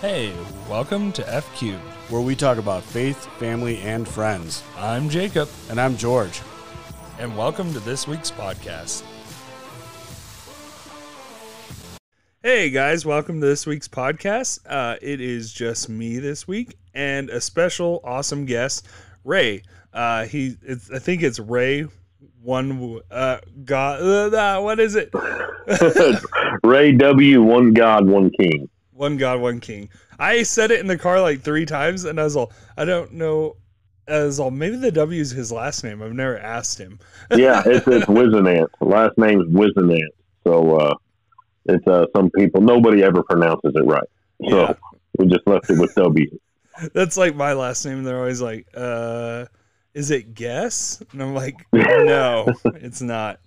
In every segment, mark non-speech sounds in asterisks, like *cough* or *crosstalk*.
Hey, welcome to F Cubed. where we talk about faith, family, and friends. I'm Jacob, And I'm George. and welcome to this week's podcast. Hey guys, welcome to this week's podcast. Uh, it is just me this week and a special awesome guest, Ray. Uh, he, it's, I think it's Ray. One, uh, God, uh, what is it? *laughs* Ray W. One God, One King. One God, one King. I said it in the car like three times, and I was all, I don't know. As all, maybe the W is his last name. I've never asked him. *laughs* Yeah, it's it's Wizenant. Last name's Wizenant. So uh, it's uh, some people. Nobody ever pronounces it right. So Yeah. we just left it with W. *laughs* That's like my last name. They're always like, uh, is it Guess? And I'm like, *laughs* no, it's not.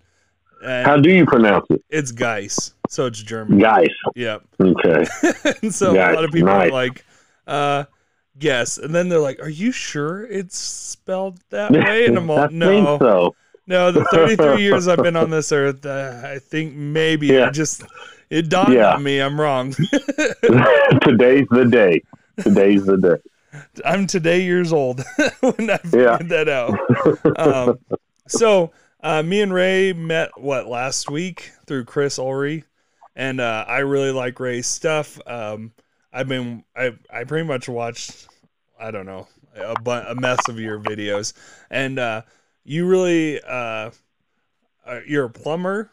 How do you pronounce it? it's Geis. So it's German. Geis. Yep. Okay. *laughs* and so a lot of people nice. are like, uh, Guess. And then they're like, are you sure it's spelled that *laughs* way? And I'm all, no, so. no, the 33 *laughs* years I've been on this earth, uh, I think maybe I just, it dawned Yeah. on me I'm wrong. Today's the day. Today's the day. I'm today years old when I Yeah. that out. Um, so uh, me and Ray met what last week through Chris Ulry, and uh, I really like Ray's stuff. Um, I've been I I pretty much watched I don't know a, bu- a mess of your videos, and uh, you really uh, uh, you're a plumber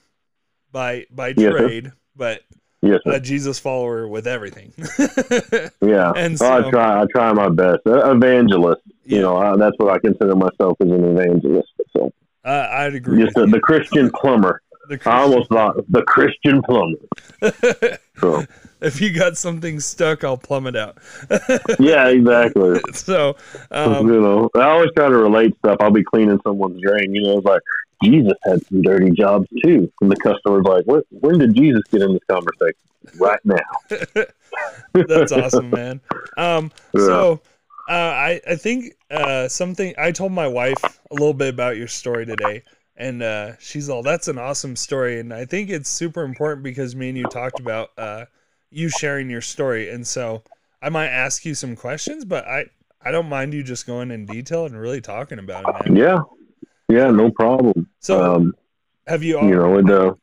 by by Yes, sir. trade, but Yes, sir. a Jesus follower with everything. *laughs* Yeah. and Oh, I so- try. I try my best. Evangelist. Yeah. You know, uh, that's what I consider myself as an evangelist. So uh, I'd agree. just the, the Christian plumber. The I Christian- almost thought the Christian plumber. *laughs* So if you got something stuck, I'll plumb it out. *laughs* yeah, exactly. so, um, you know, I always try to relate stuff. I'll be cleaning someone's drain. You know, it's like Jesus had some dirty jobs too, and the customer's like, "When, when did Jesus get in this conversation?" Right now. *laughs* that's awesome, man. Um, so, uh, I I think uh, something I told my wife a little bit about your story today, and uh, she's all, "That's an awesome story," and I think it's super important because me and you talked about uh, you sharing your story, and so I might ask you some questions, but I. I don't mind you just going in detail and really talking about it, man. Yeah, yeah, no problem. So, um, have you? you know, it, uh,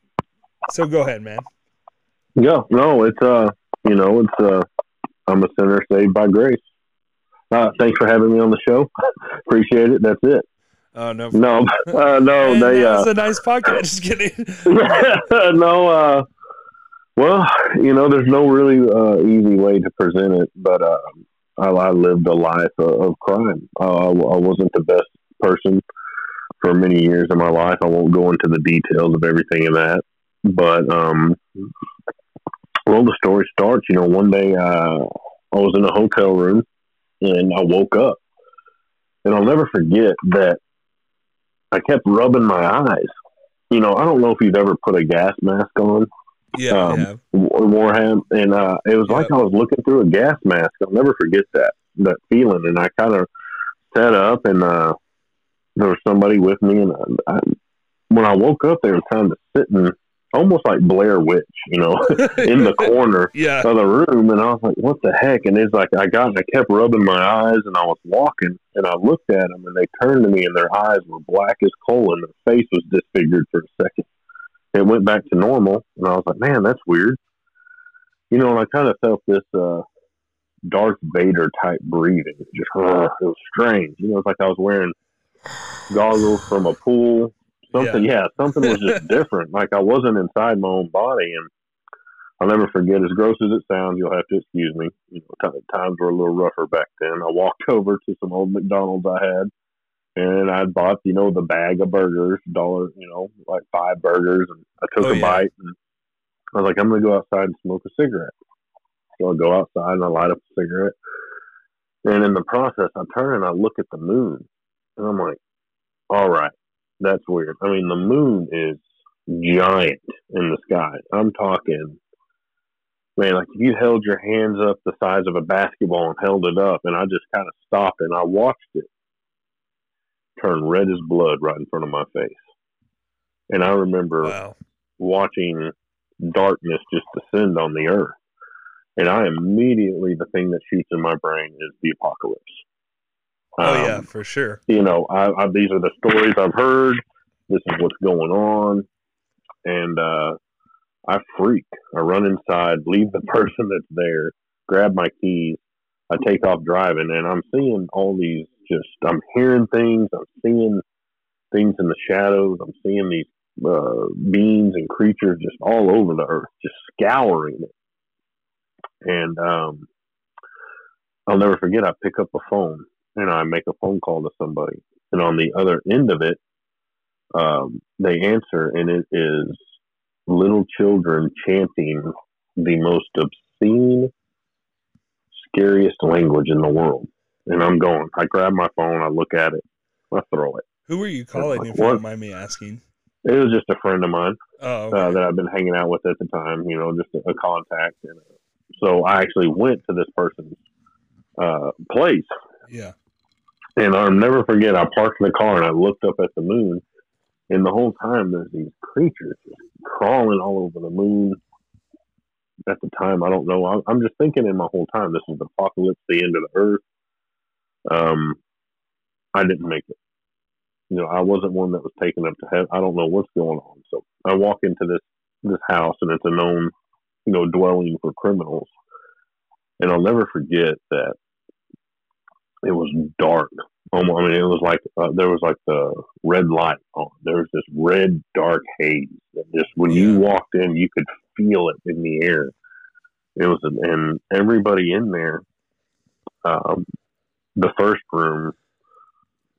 so go ahead, man. yeah, no, it's uh, you know, it's uh, I'm a sinner saved by grace. Uh, thanks for having me on the show. *laughs* Appreciate it. That's it. Oh no, No, uh, no, Man, *laughs* they. that Uh, was a nice podcast. *laughs* Just kidding. no, uh, well, you know, there's no really uh, easy way to present it, but uh, I, I lived a life of, of crime. Uh, I, I wasn't the best person for many years of my life. I won't go into the details of everything in that, but um, well, the story starts. You know, one day uh, I was in a hotel room and I woke up, and I'll never forget that I kept rubbing my eyes. You know, I don't know if you've ever put a gas mask on Yeah, Um. Warham, and uh, it was like I was looking through a gas mask. I'll never forget that that feeling. And I kind of sat up, and uh, there was somebody with me. And I, I, when I woke up, they were kind of sitting almost like Blair Witch, you know, *laughs* in the *laughs* corner yeah, of the room. And I was like, "What the heck?" And it's like I got, I kept rubbing my eyes, and I was walking, and I looked at them, and they turned to me, and their eyes were black as coal, and their face was disfigured for a second it went back to normal and I was like, man, that's weird. You know, and I kind of felt this uh Darth Vader type breathing. It just uh, it was strange. You know, it's like I was wearing goggles from a pool. Something yeah, something was just *laughs* different. Like I wasn't inside my own body and I'll never forget, as gross as it sounds, you'll have to excuse me. You know, times were a little rougher back then. I walked *laughs* over to some old McDonald's I had, and I bought, you know, the bag of burgers, dollar, you know, like five burgers, and I took Oh, a yeah. bite, and I was like, I'm gonna go outside and smoke a cigarette. So I go outside and I light up a cigarette, and in the process, I turn and I look at the moon, and I'm like, all right, that's weird. I mean, the moon is giant in the sky. I'm talking man, like if you held your hands up the size of a basketball and held it up, and I just kind of stopped and I watched it turn red as blood right in front of my face. And I remember wow. watching darkness just descend on the earth. and I immediately the thing that shoots in my brain is the apocalypse. Oh yeah, Um, for sure. you know, I, I these are the stories I've heard. This is what's going on, and uh, I freak. I run inside, leave the *laughs* person that's there, grab my keys. I take off driving, and I'm seeing all these. Just I'm hearing things. I'm seeing things in the shadows. I'm seeing these uh, beings and creatures just all over the earth, just scouring it. And um, I'll never forget. I pick up a phone and I make a phone call to somebody, and on the other end of it, um, they answer, and it is little children chanting the most obscene, scariest language in the world. And I'm going. I grab my phone, I look at it, I throw it. Who were you calling? like, If you don't mind me asking. It was just a friend of mine Oh, uh, that I've been hanging out with at the time, you know, just a, a contact. And, uh, so I actually went to this person's uh, place yeah. And I'll never forget, I parked the car and I looked up at the moon, and the whole time there's these creatures crawling all over the moon. At the time, I don't know. I'm, I'm just thinking in my whole time, this is the apocalypse, the end of the earth. Um, I didn't make it. You know, I wasn't one that was taken up to heaven. I don't know what's going on. So I walk into this this house, and it's a known, you know, dwelling for criminals. And I'll never forget that it was dark. Um, I mean, it was like uh, there was like the red light on. There was this red, dark haze that just when you walked in, you could feel it in the air. It was, and everybody in there. Um, the first room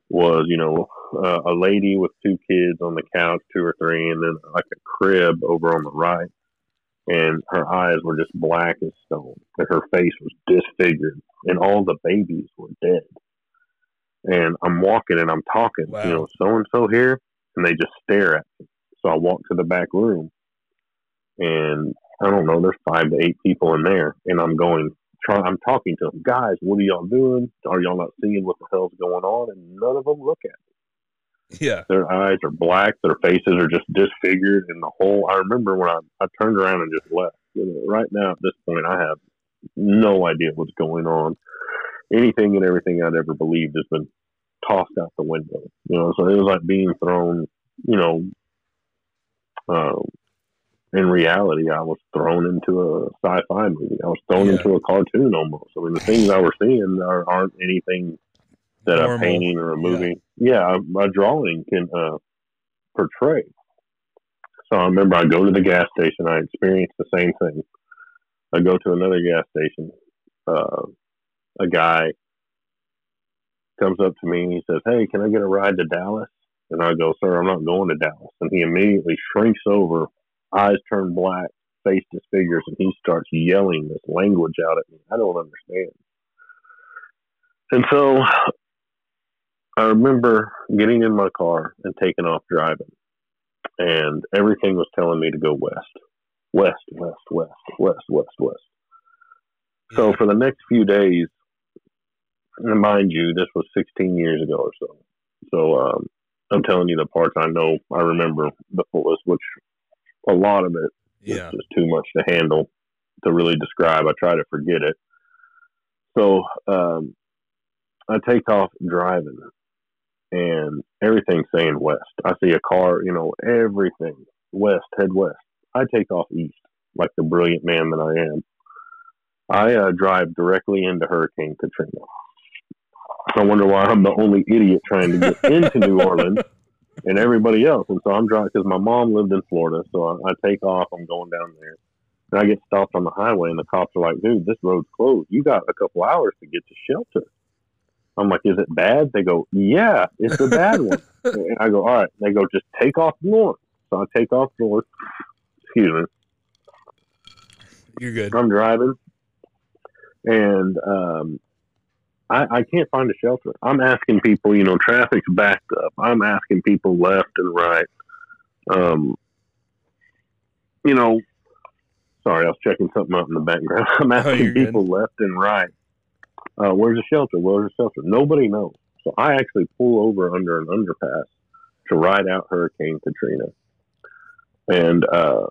was, you know, uh, a lady with two kids on the couch, two or three, and then like a crib over on the right. And her eyes were just black as stone, and her face was disfigured, and all the babies were dead. And I'm walking and I'm talking, Wow. you know, so and so here, and they just stare at me. So I walk to the back room, and I don't know, there's five to eight people in there, and I'm going, try, I'm talking to them, guys, what are y'all doing? Are y'all not seeing what the hell's going on? And none of them look at me. Yeah. Their eyes are black, their faces are just disfigured, and the whole. I remember when I, I turned around and just left. You know, right now, at this point, I have no idea what's going on. Anything and everything I'd ever believed has been tossed out the window. You know, so it was like being thrown. You know, um, in reality, I was thrown into a sci-fi movie. I was thrown Yeah. into a cartoon almost. I mean, the things I was seeing are, aren't anything that a Normal. painting or a movie, yeah, a, a drawing can uh, portray. So I remember I go to the gas station. I experience the same thing. I go to another gas station. Uh, a guy comes up to me and he says, "Hey, can I get a ride to Dallas?" And I go, "Sir, I'm not going to Dallas." And he immediately shrinks over, eyes turn black, face disfigures, and he starts yelling this language out at me. I don't understand. And so I remember getting in my car and taking off driving, and everything was telling me to go west, west, west, west, west, west, west. So for the next few days, and mind you, this was 16 years ago or so. So um, I'm telling you the parts I know, I remember the fullest, which a lot of it Yeah. just too much to handle to really describe. I try to forget it. So um, I take off driving, and everything's saying west. I see a car, you know, everything west, head west. I take off east, like the brilliant man that I am. I uh, drive directly into Hurricane Katrina. I wonder why I'm the only idiot trying to get *laughs* into New Orleans and everybody else. And so I'm driving because my mom lived in Florida. So I, I take off. I'm going down there. And I get stopped on the highway, and the cops are like, dude, this road's closed. You got a couple hours to get to shelter. I'm like, is it bad? They go, yeah, it's a bad one. *laughs* and I go, all right. They go, just take off north. So I take off north. Excuse me. You're good. I'm driving, and um, I, I can't find a shelter. I'm asking people, you know, traffic's backed up. I'm asking people left and right. Um, you know, sorry, I was checking something out in the background. *laughs* I'm asking good. people left and right. Uh, where's the shelter? Where's the shelter? Nobody knows. So I actually pull over under an underpass to ride out Hurricane Katrina. And uh,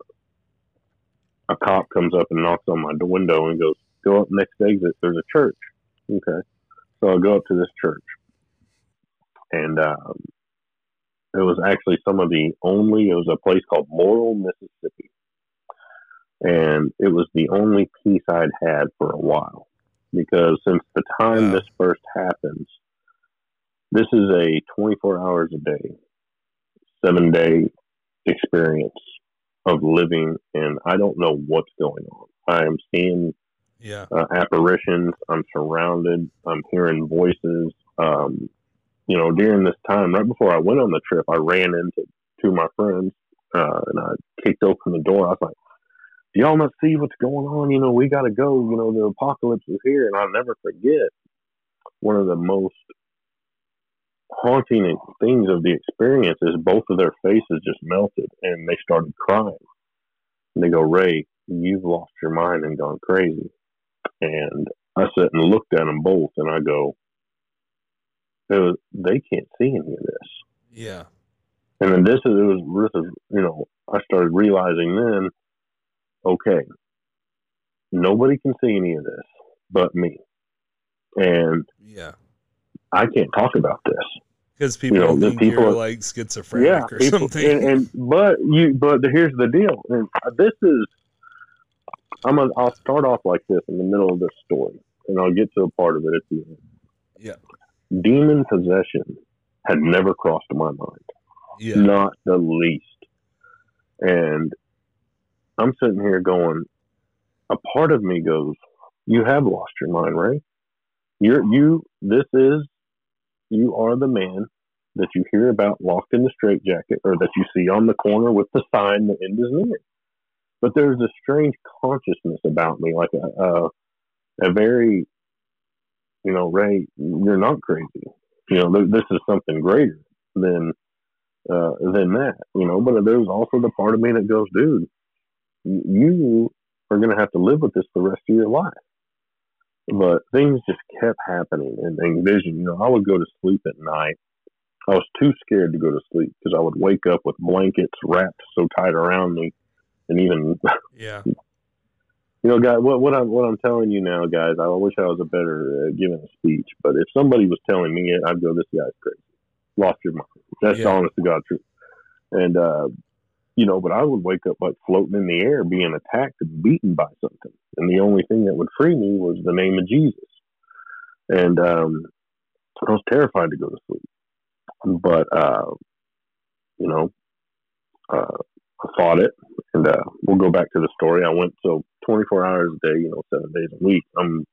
a cop comes up and knocks on my window and goes, "Go up next exit. There's a church." Okay, so I go up to this church, and um, it was actually some of the only. It was a place called Laurel, Mississippi, and it was the only peace I'd had for a while because since the time Wow. this first happens, this is a 24 hours a day, seven day experience of living, and I don't know what's going on. I am seeing Yeah. uh, apparitions. I'm surrounded. I'm hearing voices. Um, you know, during this time, right before I went on the trip, I ran into two of my friends uh, and I kicked open the door. I was like, "Do y'all not see what's going on? You know, we got to go. You know, the apocalypse is here." And I'll never forget one of the most haunting things of the experience is both of their faces just melted and they started crying. And they go, "Ray, you've lost your mind and gone crazy." And I sat and looked at them both, and I go, was- "They can't see any of this." Yeah. And then this is it was this is you know I started realizing then, okay, nobody can see any of this but me, and Yeah. I can't talk about this. Because people know, think people you're are- like schizophrenic yeah, or people, something. and, and but you but here's the deal. And this is I'm gonna, I'll start off like this in the middle of this story, and I'll get to a part of it at the end. yeah. Demon possession had never crossed my mind. Yeah. not the least. And I'm sitting here going, a part of me goes, "You have lost your mind, right? You're you. This is you are the man that you hear about locked in the straitjacket, or that you see on the corner with the sign, the end is near." But there's a strange consciousness about me, like a a, a very, you know, Ray, you're not crazy. You know, th- this is something greater than uh, than that, you know. But there's also the part of me that goes, dude, you are going to have to live with this the rest of your life. But things just kept happening and, and vision. You know, I would go to sleep at night. I was too scared to go to sleep because I would wake up with blankets wrapped so tight around me, and even *laughs* Yeah. you know, guys, what what I'm what I'm telling you now, guys. I wish I was a better uh, giving a speech, but if somebody was telling me it, I'd go, "This guy's crazy, lost your mind." That's the Yeah. honest to God truth. And uh, you know, but I would wake up like floating in the air, being attacked and beaten by something, and the only thing that would free me was the name of Jesus. And um, I was terrified to go to sleep, but uh, you know, uh, I fought it and uh, we'll go back to the story. I went so 24 hours a day, you know, seven days a week. I'm,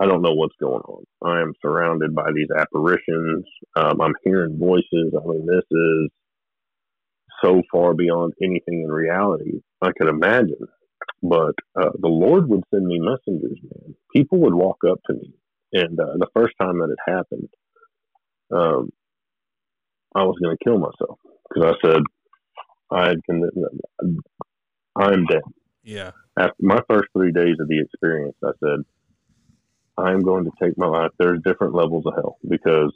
I don't know what's going on. I am surrounded by these apparitions. Um, I'm hearing voices. I mean, this is so far beyond anything in reality I could imagine. But uh, the Lord would send me messengers, man. People would walk up to me, and uh, the first time that it happened, um, I was going to kill myself because I said I had. I'm dead. Yeah. After my first three days of the experience, I said, I'm going to take my life. There's different levels of hell because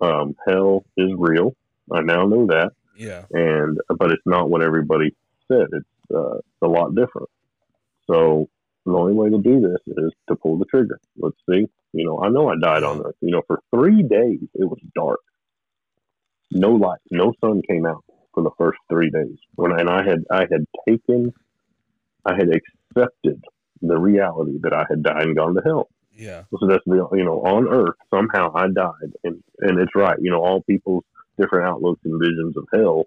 um, hell is real. I now know that, Yeah. and but it's not what everybody said. It's uh, a lot different. So the only way to do this is to pull the trigger. Let's see. You know, I know I died on Earth. You know, for three days it was dark, no light, no sun came out for the first three days. When and I had I had taken, I had accepted the reality that I had died and gone to hell. Yeah. So that's the you know on Earth somehow I died, and and it's right. You know all people's different outlooks and visions of hell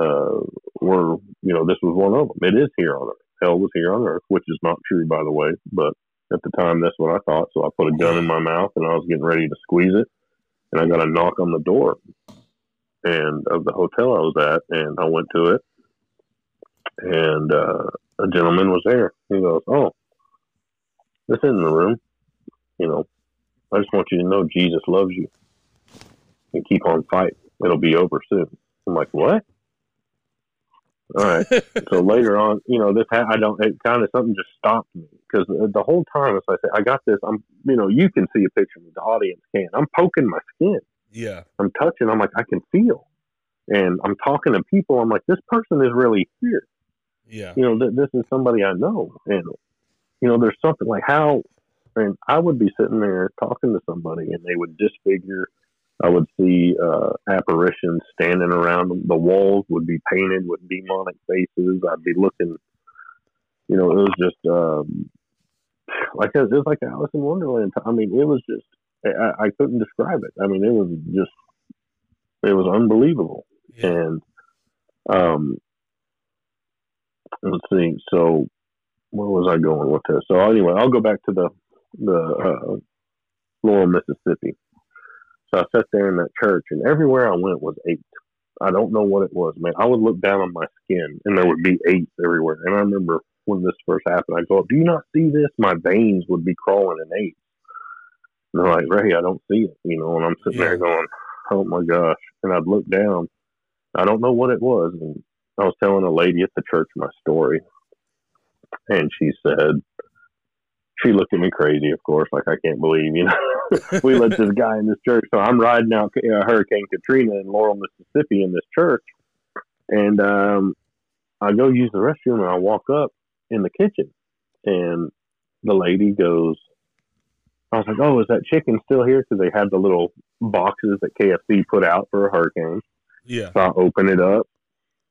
uh, were you know this was one of them. It is here on Earth. Hell was here on Earth, which is not true by the way, but at the time that's what I thought. So I put a gun in my mouth and I was getting ready to squeeze it, and I got a knock on the door, and of the hotel I was at, and I went to it, and uh, a gentleman was there. He goes, "Oh, this isn't the room." you know, I just want you to know Jesus loves you and keep on fighting. It'll be over soon. I'm like, what? All right. *laughs* so later on, you know, this ha- I don't. It kind of something just stopped me because the whole time, as I say, I got this. I'm, you know, you can see a picture, the audience can. I'm poking my skin. yeah. I'm touching. I'm like, I can feel, and I'm talking to people. I'm like, this person is really here. Yeah. You know, th- this is somebody I know, and you know, there's something like how, and I would be sitting there talking to somebody, and they would disfigure. I would see uh, apparitions standing around them. The walls would be painted with demonic faces. I'd be looking, you know, it was just um, like it was like Alice in Wonderland. I mean, it was just I, I couldn't describe it. I mean, it was just it was unbelievable. Yeah. And um, let's see. So where was I going with this? So anyway, I'll go back to the the uh, Laurel, Mississippi. So I sat there in that church, and everywhere I went was eight. I don't know what it was, man. I would look down on my skin, and there would be eight everywhere. And I remember when this first happened, I go, "Do you not see this? My veins would be crawling in eight. And they're like, "Ray, I don't see it," you know. And I'm sitting Yeah. there going, "Oh my gosh!" And I'd look down. I don't know what it was, and I was telling a lady at the church my story, and she said, she looked at me crazy, of course, like I can't believe, you know, *laughs* we let this guy in this church. So I'm riding out uh, Hurricane Katrina in Laurel, Mississippi, in this church, and um, I go use the restroom, and I walk up in the kitchen, and the lady goes, I was like, oh, is that chicken still here? Because they had the little boxes that KFC put out for a hurricane. Yeah. So I open it up,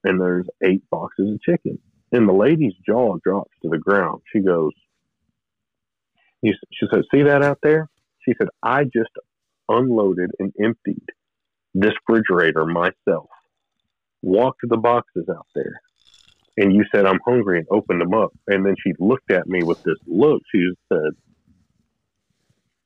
and there's eight boxes of chicken. And the lady's jaw drops to the ground. She goes, you, she said, see that out there? She said, I just unloaded and emptied this refrigerator myself. Walked the boxes out there. And you said, I'm hungry and opened them up. And then she looked at me with this look. She said,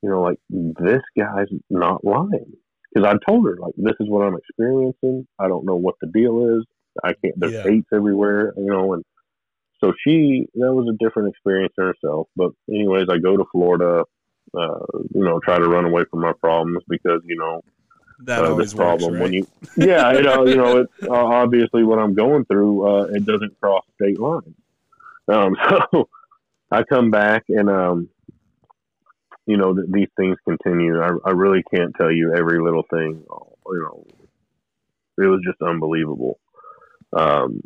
you know, like, this guy's not lying because I told her like this is what I'm experiencing. I don't know what the deal is. I can't. There's Yeah. eights everywhere, you know, and so she that was a different experience in herself. But anyways, I go to Florida, uh, you know, try to run away from my problems because you know That uh, always this works, problem right? when you yeah you know you know *laughs* it uh, obviously what I'm going through uh, it doesn't cross state lines. Um, *laughs* so I come back and um, you know th- these things continue. I, I really can't tell you every little thing. You know, it was just unbelievable. Um,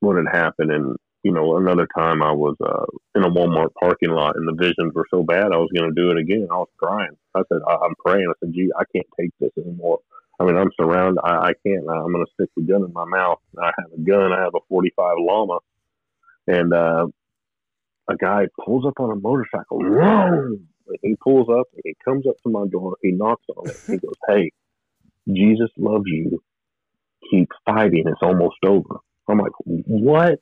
what had happened and you know another time I was uh, in a Walmart parking lot and the visions were so bad I was going to do it again. I was crying. I said I, I'm praying. I said, "Gee, I can't take this anymore." I mean, I'm surrounded. I, I can't. I'm going to stick the gun in my mouth. I have a gun. I have a 45 llama, and uh, a guy pulls up on a motorcycle. Whoa! He pulls up and he comes up to my door. He knocks on it. He goes, "Hey, Jesus loves you. Keep fighting. It's almost over." I'm like, "What?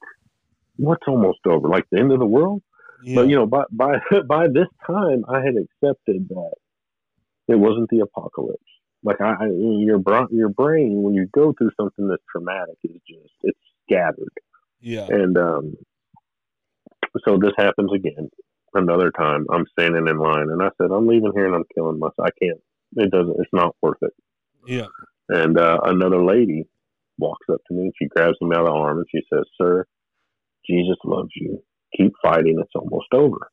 What's almost over? Like the end of the world?" Yeah. But you know, by by *laughs* by this time, I had accepted that it wasn't the apocalypse. Like I, I your brain, your brain, when you go through something that's traumatic, is just it's scattered. yeah. And um, so this happens again. Another time, I'm standing in line, and I said, "I'm leaving here, and I'm killing myself. I can't. It doesn't. It's not worth it." Yeah. And uh, another lady walks up to me and she grabs me by the arm and she says, Sir, Jesus loves you. Keep fighting. It's almost over.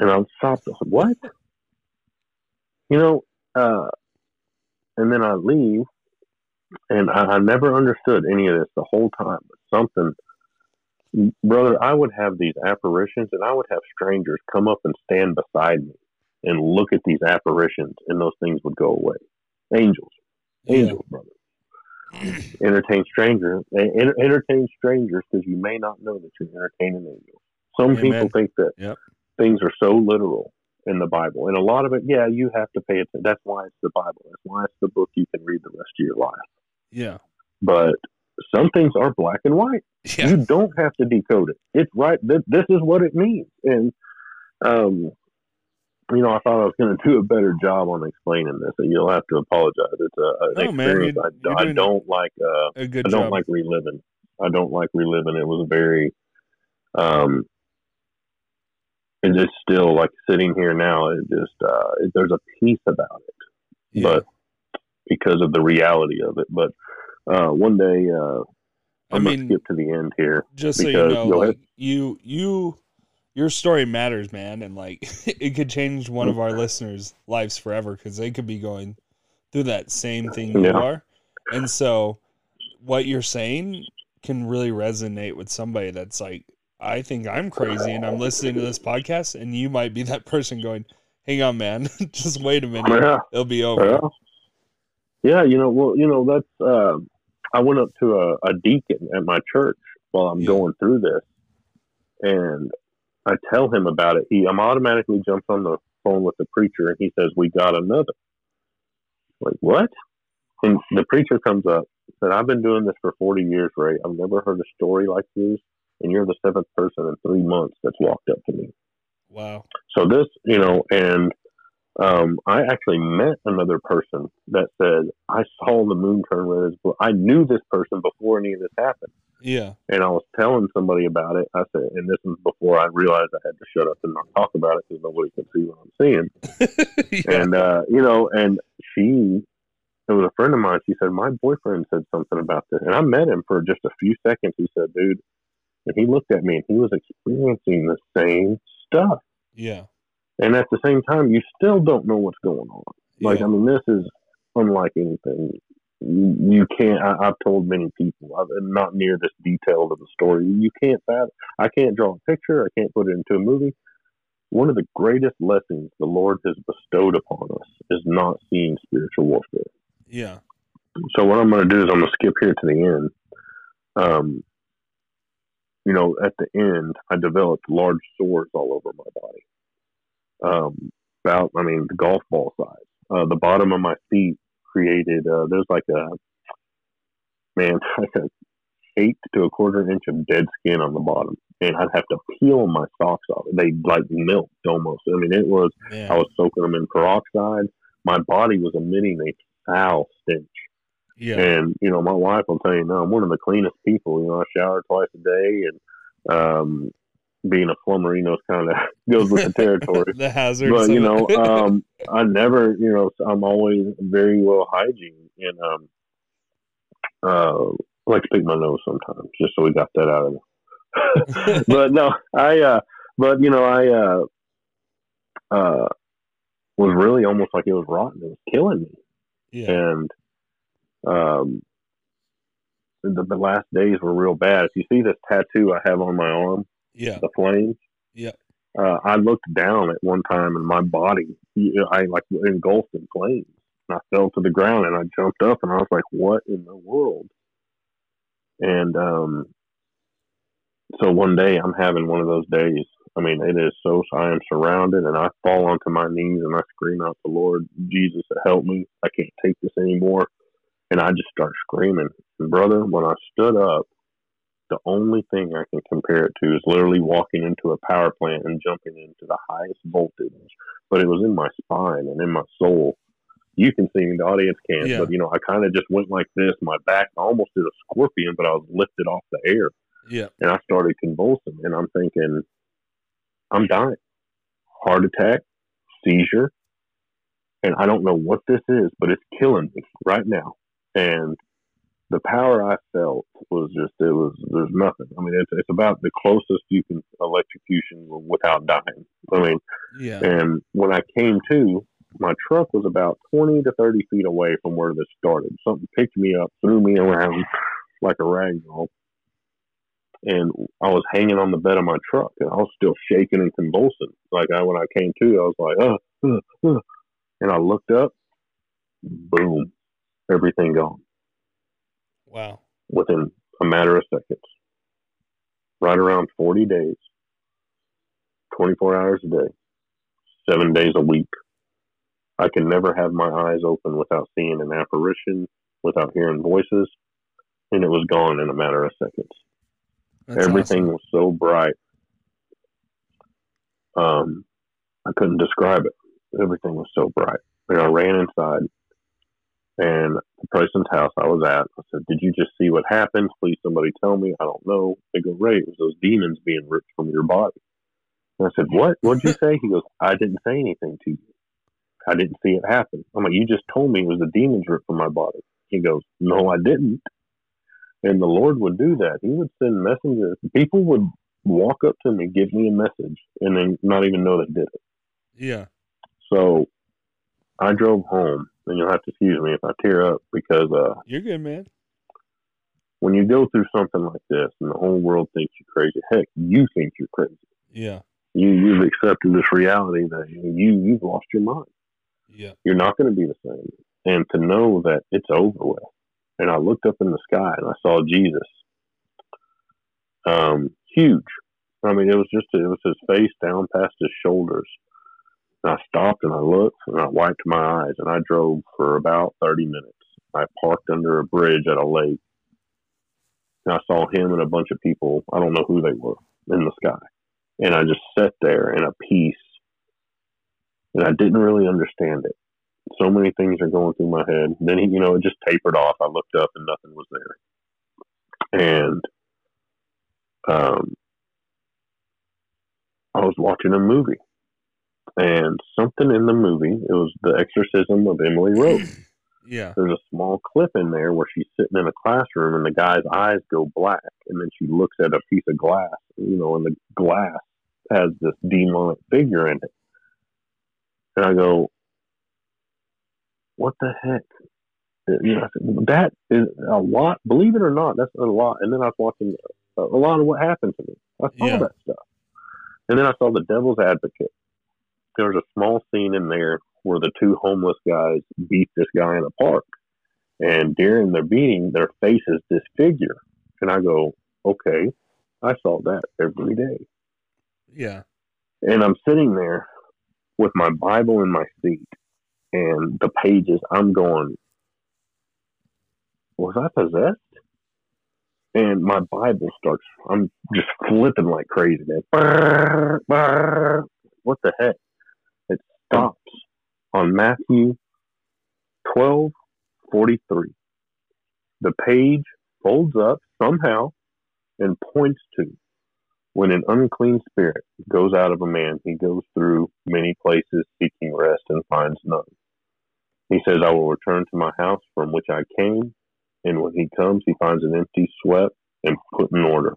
And I stopped. I said, What? You know, uh, and then I leave and I, I never understood any of this the whole time. But something, brother, I would have these apparitions and I would have strangers come up and stand beside me and look at these apparitions and those things would go away. Angels Yeah. angels, brother. Entertain strangers. en- entertain strangers because you may not know that you're entertaining angels. Some Amen. people think that Yep. things are so literal in the Bible, and a lot of it, yeah, you have to pay attention. That's why it's the Bible. That's why it's the book you can read the rest of your life. Yeah. But some things are black and white. Yeah. You don't have to decode it. It's right. Th- this is what it means. And, um, you know, I thought I was going to do a better job on explaining this, and you'll have to apologize. It's a, an No, man, experience you're- I, you're I don't like. Uh, A good I don't job. like reliving. I don't like reliving. It was very, um, it's just still like sitting here now. It just uh, it, there's a piece about it yeah. but because of the reality of it. But uh, one day, uh, I I'm mean, gonna skip to the end here. just so you know, like, you you your story matters, man, and like *laughs* it could change one of our listeners' lives forever because they could be going through that same thing you Yeah. are, and so what you're saying can really resonate with somebody that's like, I think I'm crazy and I'm listening to this podcast, and you might be that person going, hang on, man, *laughs* just wait a minute, Yeah. it'll be over. Yeah. Yeah, you know, well, you know, that's. Uh, I went up to a, a deacon at my church while I'm going through this, and I tell him about it. He, I'm automatically jumps on the phone with the preacher, and he says, "We got another." Like what? And the preacher comes up said, "I've been doing this for 40 years, Ray. I've never heard a story like this, and you're the seventh person in three months that's walked up to me." Wow. So this, you know, and um, I actually met another person that said, I saw the moon turn red as blue. I knew this person before any of this happened. Yeah. And I was telling somebody about it. I said, and this was before I realized I had to shut up and not talk about it because nobody can see what I'm seeing. *laughs* yeah. And, uh, you know, and she, it was a friend of mine. She said, My boyfriend said something about this. And I met him for just a few seconds. He said, Dude, and he looked at me and he was experiencing the same stuff. yeah. And at the same time, you still don't know what's going on. Like, yeah. I mean, this is unlike anything. You, can't. I, I've told many people. I'm not near this detailed of the story. You can't. I can't draw a picture. I can't put it into a movie. One of the greatest lessons the Lord has bestowed upon us is not seeing spiritual warfare. yeah. So what I'm going to do is I'm going to skip here to the end. Um, you know, at the end, I developed large sores all over my body. Um, about, I mean, the golf ball size. Uh, the bottom of my feet created. Uh, there's like a man, like *laughs* a eight to a quarter inch of dead skin on the bottom, and I'd have to peel my socks off. They like melt almost. I mean, it was. I was soaking them in peroxide. My body was emitting a foul stench. yeah. And you know, my wife will tell you, no, I'm one of the cleanest people. You know, I shower twice a day, and um, being a plumber, you know, it's kind of *laughs* goes with the territory. *laughs* the hazards. but you know, *laughs* um, I never, you know, I'm always very well hygiene, and um, uh, I like to pick my nose sometimes, just so we got that out of there. but no, I, uh, but you know, I, uh, uh, was really almost like it was rotten. It was killing me yeah. and um, the, the last days were real bad. If you see this tattoo I have on my arm, Yeah. the flames. Yeah. Uh, I looked down at one time, and my body, I like engulfed in flames. And I fell to the ground, and I jumped up, and I was like, "What in the world?" And um, so one day, I'm having one of those days. I mean, it is so. I am surrounded, and I fall onto my knees, and I scream out to Lord Jesus help me. I can't take this anymore, and I just start screaming. And brother, when I stood up, the only thing I can compare it to is literally walking into a power plant and jumping into the highest voltage. But it was in my spine and in my soul. You can see me, the audience can, Yeah. but you know, I kind of just went like this. My back almost did a scorpion, but I was lifted off the air Yeah. and I started convulsing. And I'm thinking, I'm dying. Heart attack, seizure. And I don't know what this is, but it's killing me right now. And the power I felt was just, it was, there's nothing. I mean, it's, it's about the closest you can electrocution without dying. I mean, Yeah. and when I came to, my truck was about 20 to 30 feet away from where this started. Something picked me up, threw me around like a rag doll. And I was hanging on the bed of my truck and I was still shaking and convulsing. Like I, when I came to, I was like, uh, uh, uh. and I looked up, boom, everything gone Wow. within a matter of seconds. Right around 40 days, 24 hours a day, seven days a week. I can never have my eyes open without seeing an apparition, without hearing voices, and it was gone in a matter of seconds. That's Everything awesome. was so bright. Um, I couldn't describe it. Everything was so bright. And I ran inside, and the person's house I was at, I said, "Did you just see what happened? Please, somebody tell me. I don't know." They go, "Ray, it was those demons being ripped from your body." And I said, "What? What'd you *laughs* say?" He goes, "I didn't say anything to you. I didn't see it happen." I'm like, "You just told me it was the demons ripped from my body." He goes, "No, I didn't." And the Lord would do that. He would send messengers. People would walk up to me, give me a message, and then not even know they did it. Yeah. So I drove home, and you'll have to excuse me if I tear up because uh, You're good, man. when you go through something like this and the whole world thinks you're crazy, heck, you think you're crazy. Yeah. You you've accepted this reality that you you've lost your mind. Yeah. You're not going to be the same. And to know that it's over with. And I looked up in the sky and I saw Jesus. Um, huge. I mean, it was just it was his face down past his shoulders. I stopped and I looked and I wiped my eyes and I drove for about 30 minutes. I parked under a bridge at a lake and I saw him and a bunch of people. I don't know who they were in the sky, and I just sat there in a peace, and I didn't really understand it. So many things are going through my head. Then he, you know, it just tapered off. I looked up and nothing was there, and um, I was watching a movie, and something in the movie. It was the exorcism of Emily Rose. Hmm. Yeah. there's a small clip in there where she's sitting in a classroom and the guy's eyes go black and then she looks at a piece of glass you know and the glass has this demonic figure in it. And i go what the heck? You know, that is a lot believe it or not that's a lot. And then i was watching a, a lot of what happened to me. I saw Yeah. that stuff. And then i saw the devil's advocate there was a small scene in there where the two homeless guys beat this guy in a park. And during their beating, their faces disfigure. And I go, okay, I saw that every day. Yeah. And I'm sitting there with my Bible in my seat and the pages, I'm going, was I possessed? And my Bible starts, I'm just flipping like crazy, man. What the heck? Stops on Matthew 12:43. The page folds up somehow and points to when an unclean spirit goes out of a man, he goes through many places seeking rest and finds none. He says, I will return to my house from which I came. And when he comes, he finds an empty, swept, and put in order.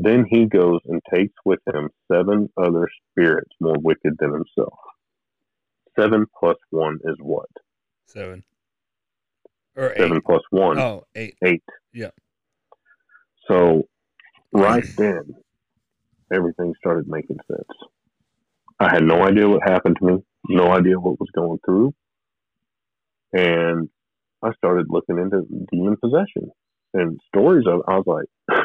Then he goes and takes with him seven other spirits more wicked than himself. Seven plus one is what? Seven. Or eight. Seven plus one, Oh, eight. eight. Yeah. So right then, everything started making sense. I had no idea what happened to me, no idea what was going through. And I started looking into demon possession and stories of I was like,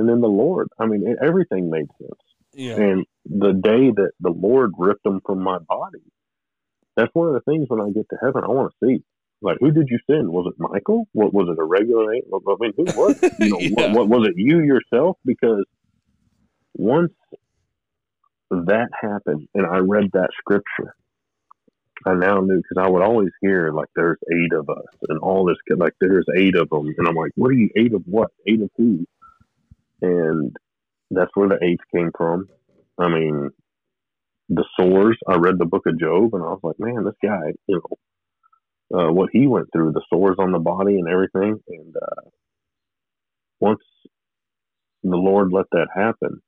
and then the Lord, I mean, it, everything made sense. Yeah. And the day that the Lord ripped them from my body, that's one of the things when I get to heaven, I want to see. Like, who did you send? Was it Michael? What was it? A regular? angel? I mean, who *laughs* was it? You know, Yeah. what, what was it? You yourself? Because once that happened, and I read that scripture, I now knew because I would always hear like, "There's eight of us," and all this like, "There's eight of them," and I'm like, "What are you? Eight of what? Eight of who?" And that's where the eight came from. I mean, the sores. I read the book of Job, and I was like, man, this guy, you know, uh, what he went through, the sores on the body and everything. And uh, once the Lord let that happen,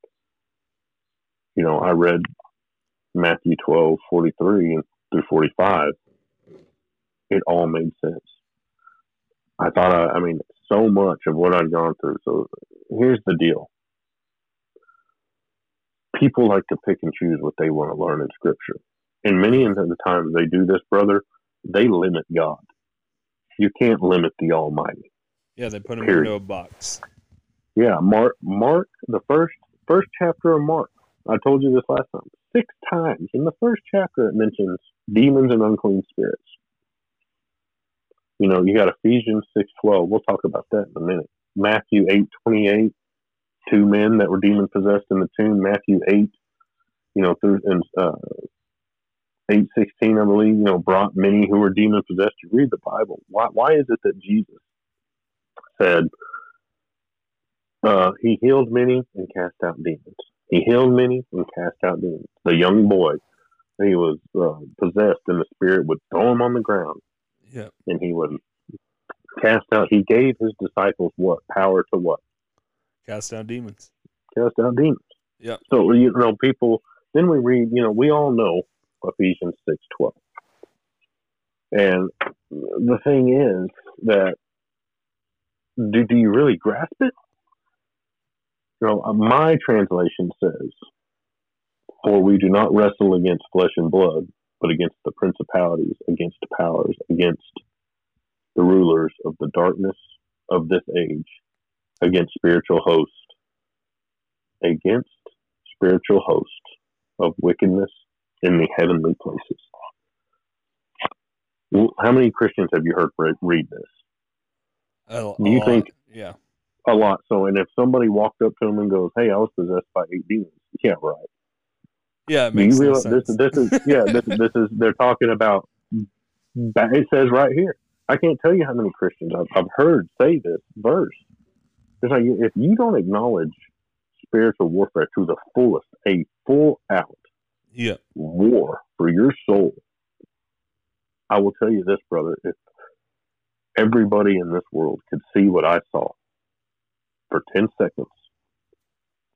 you know, I read Matthew 12, 43 through 45. It all made sense. I thought, I, I mean, so much of what I'd gone through. So here's the deal people like to pick and choose what they want to learn in scripture. And many of the times they do this, brother, they limit God. You can't limit the Almighty. Yeah, they put him Period. into a box. Yeah, Mark Mark the first first chapter of Mark. I told you this last time. Six times in the first chapter it mentions demons and unclean spirits. You know, you got Ephesians six twelve. We'll talk about that in a minute. Matthew eight twenty eight. Two men that were demon possessed in the tomb. Matthew eight. You know, through and uh, eight sixteen, I believe. You know, brought many who were demon possessed. You read the Bible. Why? Why is it that Jesus said? Uh, he healed many and cast out demons. He healed many and cast out demons. The young boy, he was uh, possessed, and the spirit would throw him on the ground, Yeah. and he would cast out. He gave his disciples what power to what Cast down demons. cast out demons. Yeah. So you know, people. Then we read. You know, we all know Ephesians six twelve. And the thing is that do, do you really grasp it? You know, uh, my translation says, For we do not wrestle against flesh and blood, but against the principalities, against powers, against the rulers of the darkness of this age, against spiritual hosts, against spiritual hosts of wickedness in the heavenly places. How many Christians have you heard read this? A, Do you lot. think- Yeah. A lot. So, and if somebody walked up to them and goes, "Hey, I was possessed by eight demons," yeah, right. Yeah. It makes no sense. this? This is yeah. This, *laughs* this is they're talking about. It says right here. I can't tell you how many Christians I've, I've heard say this verse. It's like if you don't acknowledge spiritual warfare to the fullest, a full out yeah. war for your soul, I will tell you this, brother. If everybody in this world could see what I saw for 10 seconds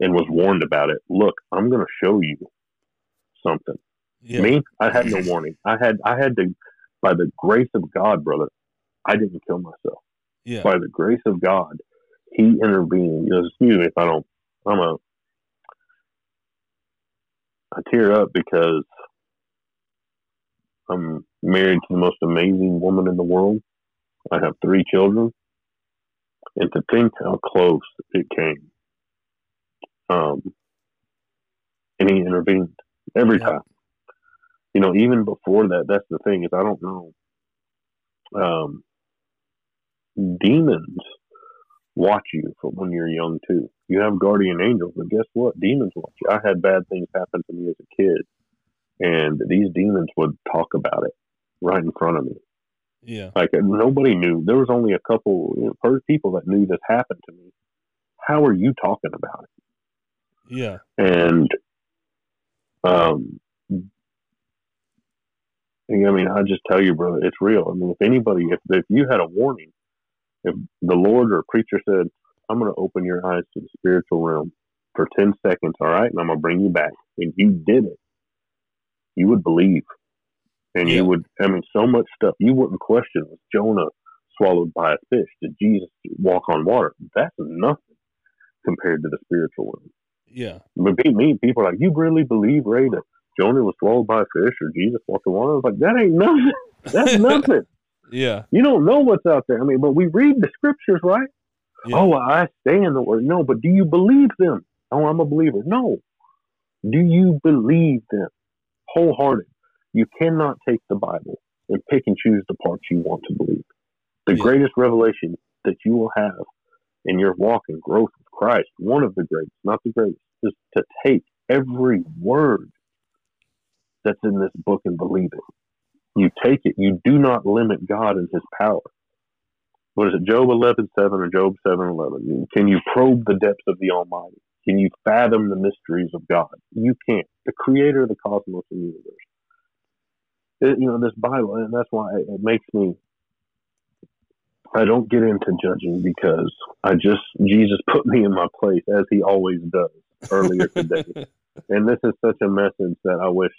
and was warned about it, look, I'm going to show you something. Yeah. Me, I had no *laughs* warning. I had, I had to, by the grace of God, brother, I didn't kill myself. Yeah. By the grace of God, He intervened. You know, excuse me if I don't, I'm a, I tear up because I'm married to the most amazing woman in the world. I have three children. And to think how close it came. Um, and he intervened every Yeah. time. You know, even before that, that's the thing is I don't know. Um, demons watch you from when you're young too. You have guardian angels, but guess what? Demons watch you. I had bad things happen to me as a kid, and these demons would talk about it right in front of me. Yeah. Like nobody knew. There was only a couple you know, first people that knew this happened to me. How are you talking about it? Yeah. And um, I mean, I just tell you, brother, it's real. I mean, if anybody, if if you had a warning, if the Lord or a preacher said, "I'm going to open your eyes to the spiritual realm for ten seconds," all right, and I'm going to bring you back, and you did it, you would believe, and Yeah. you would. I mean, so much stuff you wouldn't question. Was Jonah swallowed by a fish? Did Jesus walk on water? That's nothing compared to the spiritual realm. Yeah. But be me, people are like, you really believe, Ray, that Jonah was swallowed by a fish or Jesus walked on water? I was like, that ain't nothing. That's *laughs* nothing. Yeah. you don't know what's out there. I mean, but we read the scriptures, right? Yeah. Oh, I stay in the word. No, but do you believe them? Oh, I'm a believer. No. Do you believe them? Wholehearted. You cannot take the Bible and pick and choose the parts you want to believe. The Yeah. greatest revelation that you will have in your walk and growth with Christ, one of the greatest, not the greatest, is to take every word that's in this book and believe it. You take it. You do not limit God and His power. What is it? Job eleven seven or Job seven eleven? Can you probe the depths of the Almighty? Can you fathom the mysteries of God? You can't. The Creator of the cosmos and universe. It- you know this Bible, and that's why it makes me. I don't get into judging because I just Jesus put me in my place as He always does earlier today *laughs* and this is such a message that I wish,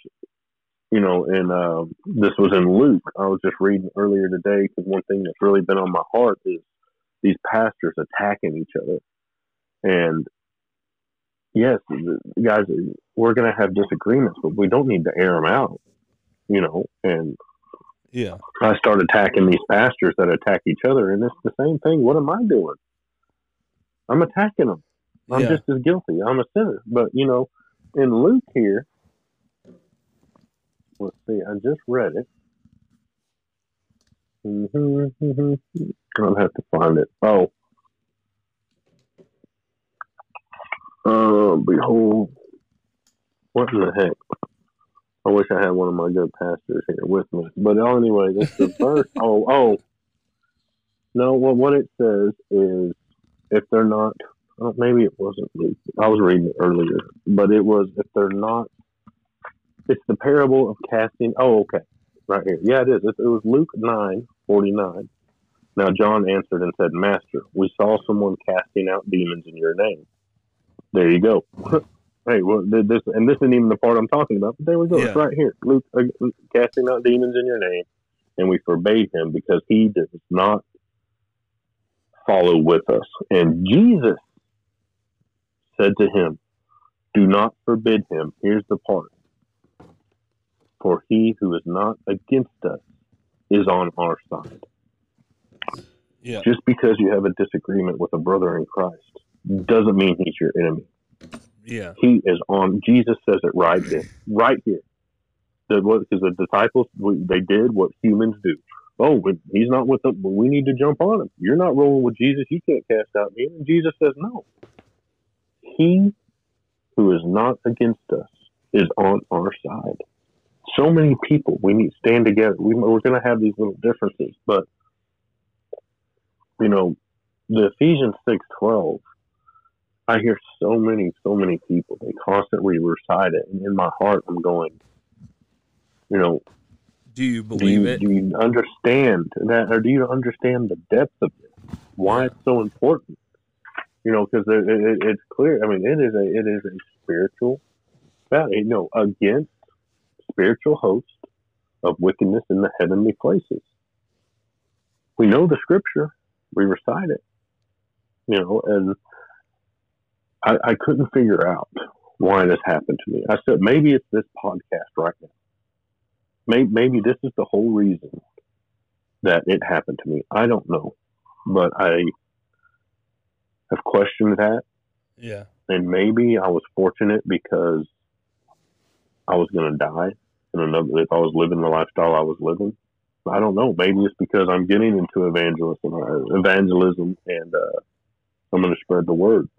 you know, and um, this was in Luke. I was just reading earlier today because one thing that's really been on my heart is these pastors attacking each other. And yes, guys, we're going to have disagreements, but we don't need to air them out, you know. And yeah. I start attacking these pastors that attack each other, and it's the same thing. What am I doing? I'm attacking them. I'm Yeah. just as guilty. I'm a sinner. But you know, in Luke here, let's see. I just read it. Mm-hmm. I'll have to find it. Oh, uh, behold, what in the heck? I wish I had one of my good pastors here with me. But anyway, this the verse. *laughs* Oh, oh. No, well, what it says is if they're not, oh, maybe it wasn't Luke. I was reading it earlier, but it was if they're not. It's the parable of casting. Oh, okay, right here. Yeah, it is. It, it was Luke nine forty nine. Now John answered and said, "Master, we saw someone casting out demons in your name." There you go. *laughs* hey, well, this and this isn't even the part I'm talking about, but there we go. It's right here. Luke uh, casting out demons in your name, and we forbade him because he does not follow with us. And Jesus said to him, Do not forbid him. Here's the part. For he who is not against us is on our side. Yeah. Just because you have a disagreement with a brother in Christ doesn't mean he's your enemy. Yeah. He is on. Jesus says it right there, right here. Because the disciples, they did what humans do. Oh, he's not with us. But we need to jump on him. You're not rolling with Jesus. You can't cast out me. And Jesus says, no. He who is not against us is on our side. So many people, we need to stand together. We, we're going to have these little differences, but you know, the Ephesians six twelve. I hear so many, so many people. They constantly recite it, and in my heart, I'm going, you know, Do you do believe you, it? do you understand that, or do you understand the depth of it? Why it's so important? You know, because it, it, it's clear. I mean, it is a it is a spiritual battle. You know, against spiritual hosts of wickedness in the heavenly places. We know the scripture. We recite it. You know, and I, I couldn't figure out why this happened to me. I said maybe it's this podcast right now. Maybe, maybe this is the whole reason that it happened to me. I don't know, but I have questioned that, Yeah. and maybe I was fortunate because I was going to die, and another if I was living the lifestyle I was living. I don't know. Maybe it's because I'm getting into evangelism, uh, evangelism, and uh, I'm going to spread the word.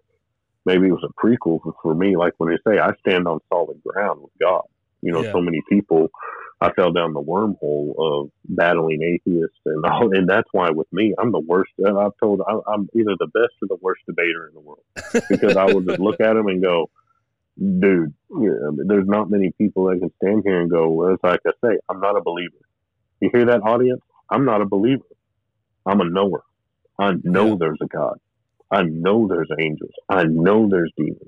Maybe it was a prequel for, me. Like when they say, I stand on solid ground with God. You know, Yeah. so many people. I fell down the wormhole of battling atheists, and all, and that's why with me, I'm the worst. and I've told I, I'm either the best or the worst debater in the world because I will just look at them and go, dude, yeah, there's not many people that can stand here and go, well, it's like I say, I'm not a believer. You hear that, audience? I'm not a believer. I'm a knower. I know Yeah. there's a God. I know there's angels. I know there's demons.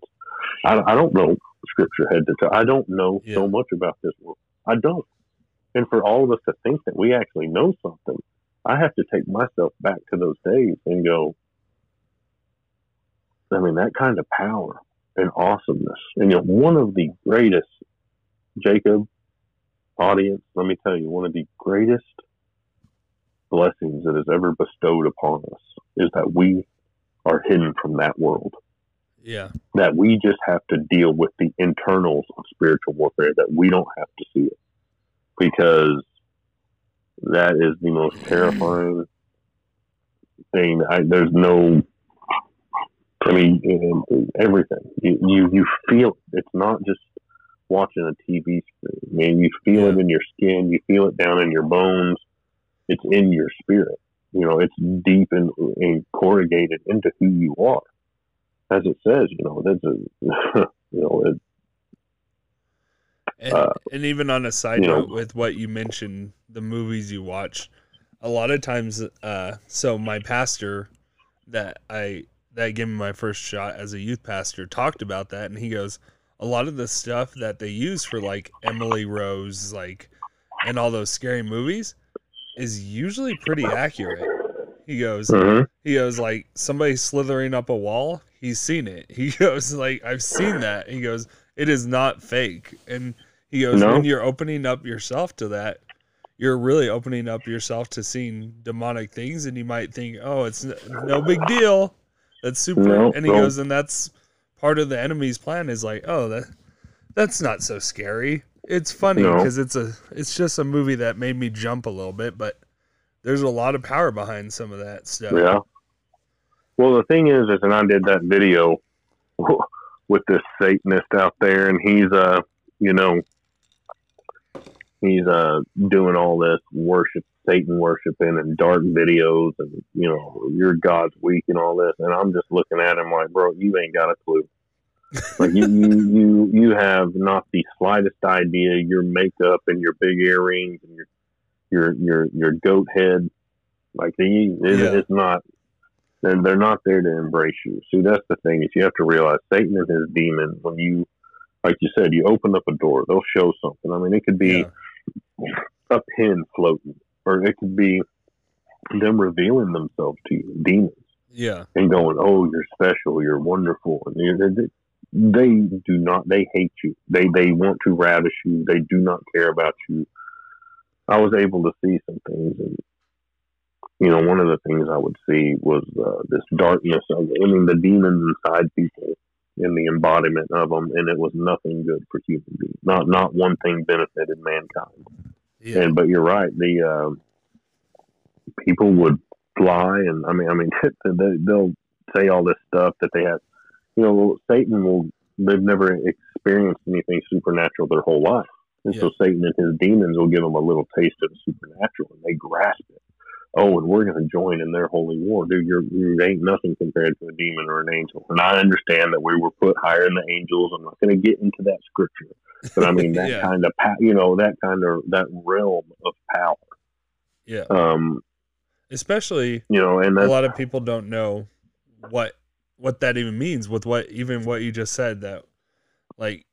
I, I don't know scripture head to toe. I don't know Yeah. so much about this world. I don't. And for all of us to think that we actually know something, I have to take myself back to those days and go, I mean, that kind of power and awesomeness. And you know, one of the greatest, Jacob, audience, let me tell you, one of the greatest blessings that is ever bestowed upon us is that we are hidden from that world. Yeah. That we just have to deal with the internals of spiritual warfare, that we don't have to see it. Because that is the most mm. terrifying thing. I, there's no I mean, um, everything. You, you you feel it. It's not just watching a TV screen. I mean, you feel it in your skin. You feel it down in your bones. It's in your spirit. You know, it's deep and, and corrugated into who you are. As it says, you know, that's a, *laughs* you know, it, And, Uh, and even on a side you know- note with what you mentioned, the movies you watch, a lot of times, uh, so my pastor that I that gave me my first shot as a youth pastor talked about that, and he goes, a lot of the stuff that they use for like Emily Rose, like, and all those scary movies, is usually pretty accurate. He goes, mhm. he goes like somebody slithering up a wall. He's seen it. *laughs* He goes like I've seen that. He goes it is not fake. And he goes No. when you're opening up yourself to that, you're really opening up yourself to seeing demonic things, and you might think, oh, it's no big deal. That's super. No, and he no. goes, and that's part of the enemy's plan is like, oh, that that's not so scary. It's funny No. because it's a it's just a movie that made me jump a little bit, but there's a lot of power behind some of that stuff. Yeah. Well, the thing is, is, and I did that video *laughs* with this Satanist out there, and he's, uh, you know, he's uh doing all this worship, Satan worshiping, and dark videos, and you know, your God's weak and all this, and I'm just looking at him like, bro, you ain't got a clue. Like you, you, you, you have not the slightest idea. Your makeup and your big earrings and your, your, your, your goat head, like the, it, Yeah. it's not. They're, they're not there to embrace you. See, that's the thing is you have to realize Satan and his demon. When you, like you said, you open up a door, they'll show something. I mean, it could be Yeah. a pin floating, or it could be them revealing themselves to you, demons. Yeah. and going, "Oh, you're special, you're wonderful," and you- they, do not. They hate you. They they want to ravish you. They do not care about you. I was able to see some things, and you know, one of the things I would see was uh, this darkness of, I mean, the demons inside people and the embodiment of them, and it was nothing good for human beings. Not not one thing benefited mankind. Yeah. And but you're right. The um people would fly, and I mean, I mean, *laughs* they, they'll say all this stuff that they have. You know, Satan will. They've never experienced anything supernatural their whole life, and so Satan and his demons will give them a little taste of the supernatural, and they grasp it. Oh, and we're going to join in their holy war, dude. You're you ain't nothing compared to a demon or an angel. And I understand that we were put higher than the angels. I'm not going to get into that scripture, but I *laughs* mean that Yeah. kind of you know that kind of that realm of power. Yeah. Um, Especially you know, and a lot of people don't know what what that even means with what even what you just said that like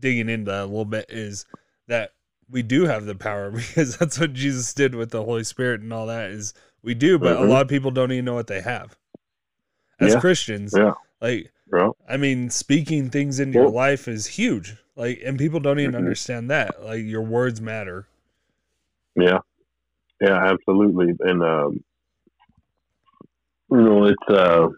digging into that a little bit is that we do have the power *laughs* because that's what Jesus did with the Holy Spirit and all that is we do but a Mhm. lot of people don't even know what they have as Yeah. Christians yeah, like well, I mean speaking things into your life is huge like and people don't even Mhm. understand that like your words matter yeah, yeah, absolutely. And um, you know, it's uh,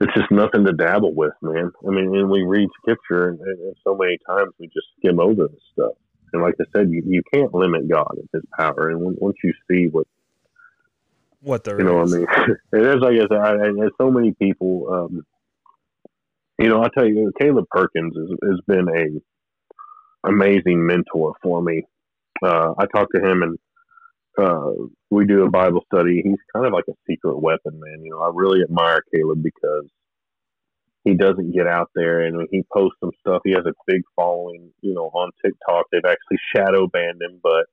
it's just nothing to dabble with, man. I mean, and we read scripture, and, and so many times we just skim over this stuff. And like I said, you, you can't limit God and His power. And when, once you see what what there you know, is. I mean, *laughs* it is like I said, I, I, there's so many people. Um, you know, I tell you, Caleb Perkins has, has been a amazing mentor for me. Uh, I talked to him and uh, we do a Bible study. He's kind of like a secret weapon, man. You know, I really admire Caleb because he doesn't get out there and he posts some stuff. He has a big following, you know, on TikTok. They've actually shadow banned him, but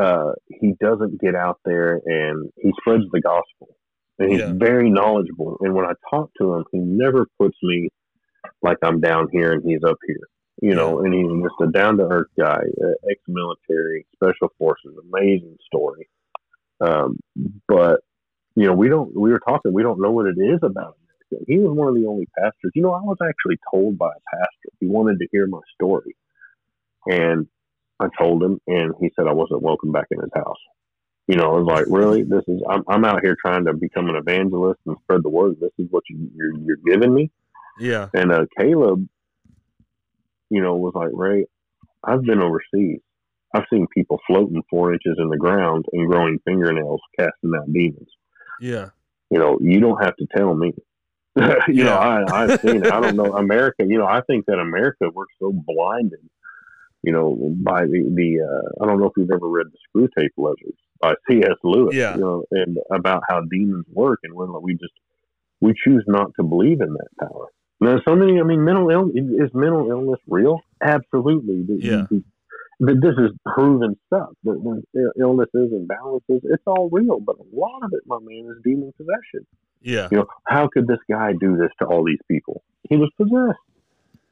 uh, he doesn't get out there and he spreads the gospel. And he's Yeah. very knowledgeable. And when I talk to him, he never puts me like I'm down here and he's up here. You know, and he's just a down to earth guy, uh, ex military, special forces, amazing story. Um, but you know, we don't. We were talking. We don't know what it is about America. He was one of the only pastors. You know, I was actually told by a pastor he wanted to hear my story, and I told him, and he said I wasn't welcome back in his house. You know, I was like, really? This is I'm, I'm out here trying to become an evangelist and spread the word. This is what you, you're you're giving me. yeah And uh, Caleb, you know, was like, Ray, I've been overseas. I've seen people floating four inches in the ground and growing fingernails, casting out demons. yeah You know, you don't have to tell me. *laughs* you know, Yeah. I, I've seen it. I don't know America. You know, I think that America we're so blinded. You know, by the the uh, I don't know if you've ever read the Screw Tape Lizards by C.S. Lewis. Yeah. You know, and about how demons work, and when we just we choose not to believe in that power. Now, so many. I mean, mental illness is mental illness real? Absolutely. Yeah. the- this is proven stuff. The illnesses and balances, it's all real. But a lot of it, my man, is demon possession. yeah You know, how could this guy do this to all these people? He was possessed.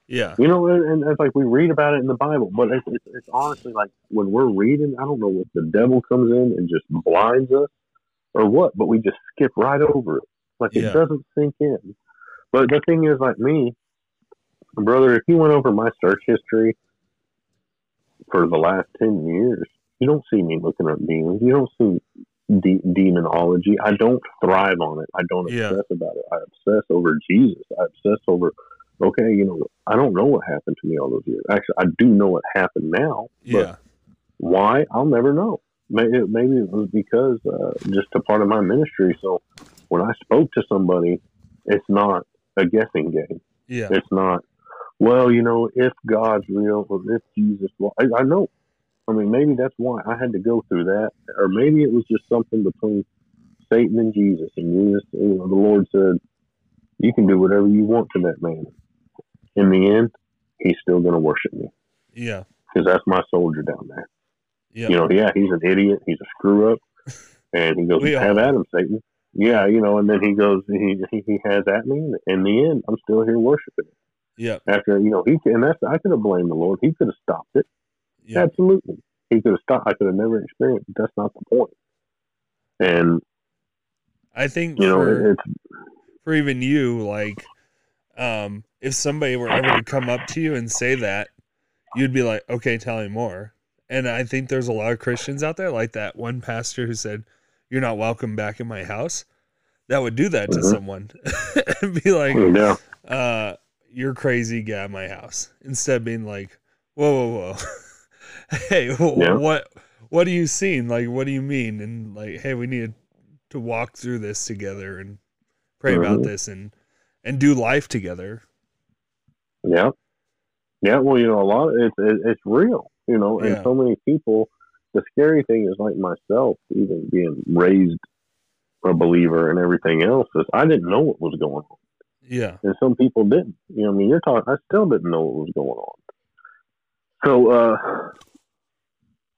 yeah You know, and, and it's like we read about it in the Bible, but it's, it's, it's honestly like when we're reading, I don't know if the devil comes in and just blinds us or what, but we just skip right over it. Like Yeah. it doesn't sink in. But the thing is, like me, brother, if you went over my search history for the last 10 years, you don't see me looking at demons. You don't see de- demonology. I don't thrive on it. I don't Yeah. obsess about it. I obsess over Jesus. I obsess over, okay, you know, I don't know what happened to me all those years. Actually, I do know what happened now. But yeah why? I'll never know. Maybe, maybe it was because uh, just a part of my ministry. So when I spoke to somebody, it's not a guessing game. yeah It's not, well, you know, if God's real or if Jesus, well, I, I know. I mean, maybe that's why I had to go through that, or maybe it was just something between Satan and Jesus, and Jesus, you know, the Lord said, "You can do whatever you want to that man." In the end, he's still going to worship me yeah because that's my soldier down there. yeah You know, yeah, he's an idiot, he's a screw up, *laughs* and he goes, "Have at him, Satan." Yeah, you know, and then he goes, he he, has at me. and In the end, I'm still here worshiping. yeah After you know, he and that's I could have blamed the Lord. He could have stopped it. yeah Absolutely, he could have stopped. I could have never experienced. it. That's not the point. And I think You know, for, it's for even you, like, um, if somebody were ever to come up to you and say that, you'd be like, okay, tell me more. And I think there's a lot of Christians out there, like that one pastor who said, "You're not welcome back in my house." That would do that to Mhm. someone *laughs* and be like, yeah, uh, "You're crazy, get out of my house." Instead of being like, "Whoa, whoa, whoa, *laughs* hey, Yeah. what, what are you seeing? Like, what do you mean?" And like, "Hey, we need to walk through this together and pray about Mhm. this and and do life together." yeah, yeah. Well, you know, a lot. It's it, it's real. You know, and Yeah. so many people. The scary thing is, like myself, even being raised a believer and everything else, is I didn't know what was going on. Yeah, and some people didn't. You know, I mean, you're talking. I still didn't know what was going on. So, uh,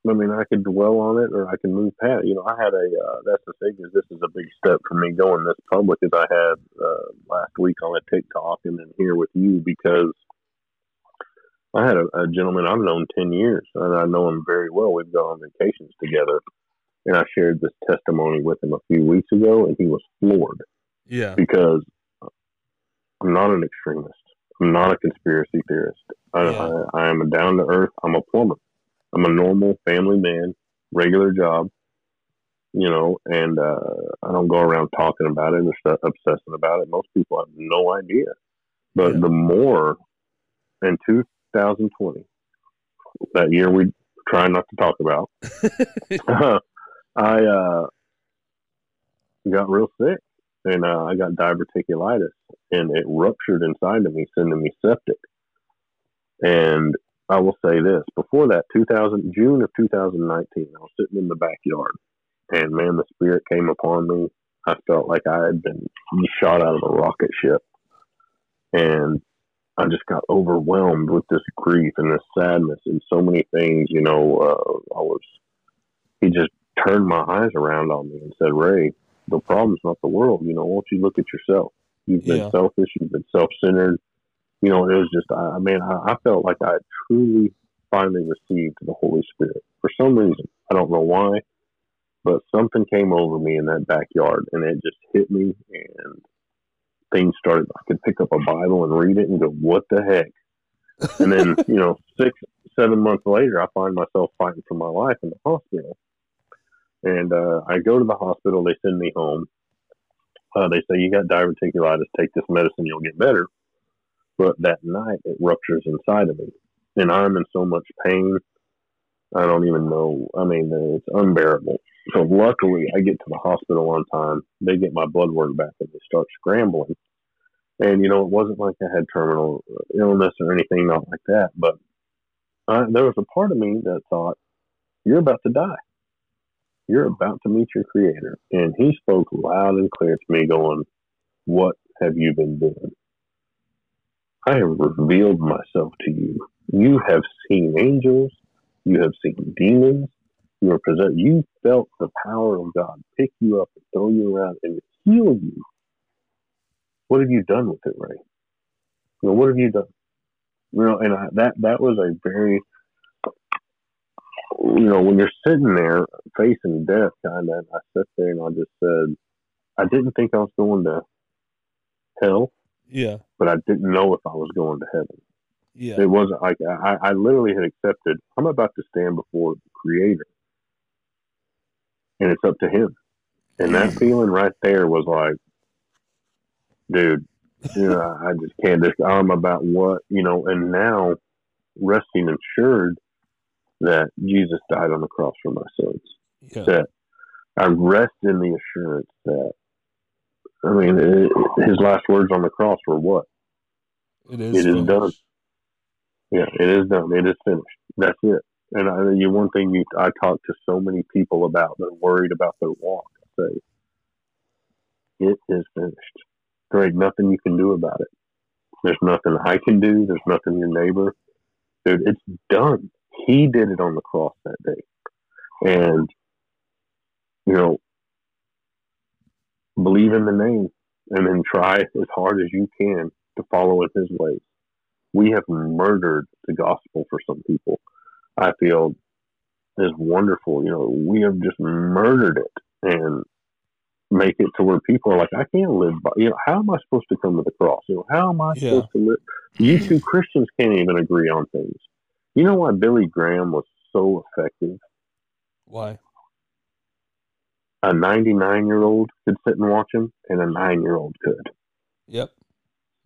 I mean, I could dwell on it, or I can move past. You know, I had a. Uh, that's the thing is, this is a big step for me going this public, as I had uh, last week on a TikTok, and then here with you because I had a, a gentleman I've known ten years, and I know him very well. We've gone on vacations together, and I shared this testimony with him a few weeks ago, and he was floored yeah, because I'm not an extremist. I'm not a conspiracy theorist. I, Yeah. I, I am a down to earth. I'm a plumber. I'm a normal family man, regular job, you know, and uh, I don't go around talking about it or st- obsessing about it. Most people have no idea. But Yeah. the more in 2020, that year we try not to talk about, *laughs* *laughs* I uh, got real sick and uh, I got diverticulitis and it ruptured inside of me, sending me septic. And I will say this before that, 2000, June of 2019, I was sitting in the backyard and man, the spirit came upon me. I felt like I had been shot out of a rocket ship. And I just got overwhelmed with this grief and this sadness and so many things. You know, uh, I was, he just turned my eyes around on me and said, Ray, the problem's not the world. You know, why don't you look at yourself? You've been Yeah. selfish, you've been self centered. You know, it was just, I, I mean, I, I felt like I had truly finally received the Holy Spirit for some reason. I don't know why, but something came over me in that backyard and it just hit me and things started. I could pick up a Bible and read it and go, what the heck? And then, *laughs* you know, six, seven months later, I find myself fighting for my life in the hospital. And uh, I go to the hospital. They send me home. Uh, they say, you got diverticulitis. Take this medicine. You'll get better. But that night, it ruptures inside of me. And I'm in so much pain. I don't even know. I mean, it's unbearable. So luckily, I get to the hospital on time. They get my blood work back and they start scrambling. And, you know, it wasn't like I had terminal illness or anything, not like that. But uh, there was a part of me that thought, you're about to die. You're about to meet your creator. And he spoke loud and clear to me, going, What have you been doing? I have revealed myself to you. You have seen angels. You have seen demons. You are. You felt the power of God pick you up and throw you around and heal you. What have you done with it, Ray? You know, what have you done? You know, and I, that that was a very, you know, when you're sitting there facing death, kind of. I sat there and I just said, I didn't think I was going to hell, yeah, but I didn't know if I was going to heaven. yeah, It wasn't like I, I literally had accepted. I'm about to stand before the Creator, and it's up to Him. And that feeling right there was like, dude, you know, I just can't. Just, I'm about what you know. And now, resting assured that Jesus died on the cross for my sins. yeah, That I rest in the assurance that. I mean, it, his last words on the cross were what? It is. It is done. Yeah, it is done. It is finished. That's it. And I, you, one thing you, I talk to so many people about, they're worried about their walk. I say, it is finished. There ain't nothing you can do about it. There's nothing I can do. There's nothing your neighbor. Dude, it's done. He did it on the cross that day. And, you know, believe in the name and then try as hard as you can to follow in his ways. We have murdered the gospel for some people. I feel is wonderful. You know, we have just murdered it. And make it to where people are like, I can't live by, you know, how am I supposed to come to the cross? You know, how am I Yeah. supposed to live? You mm-hmm. two Christians can't even agree on things. You know why Billy Graham was so effective? Why? A 99 year old could sit and watch him, and a nine year old could, Yep.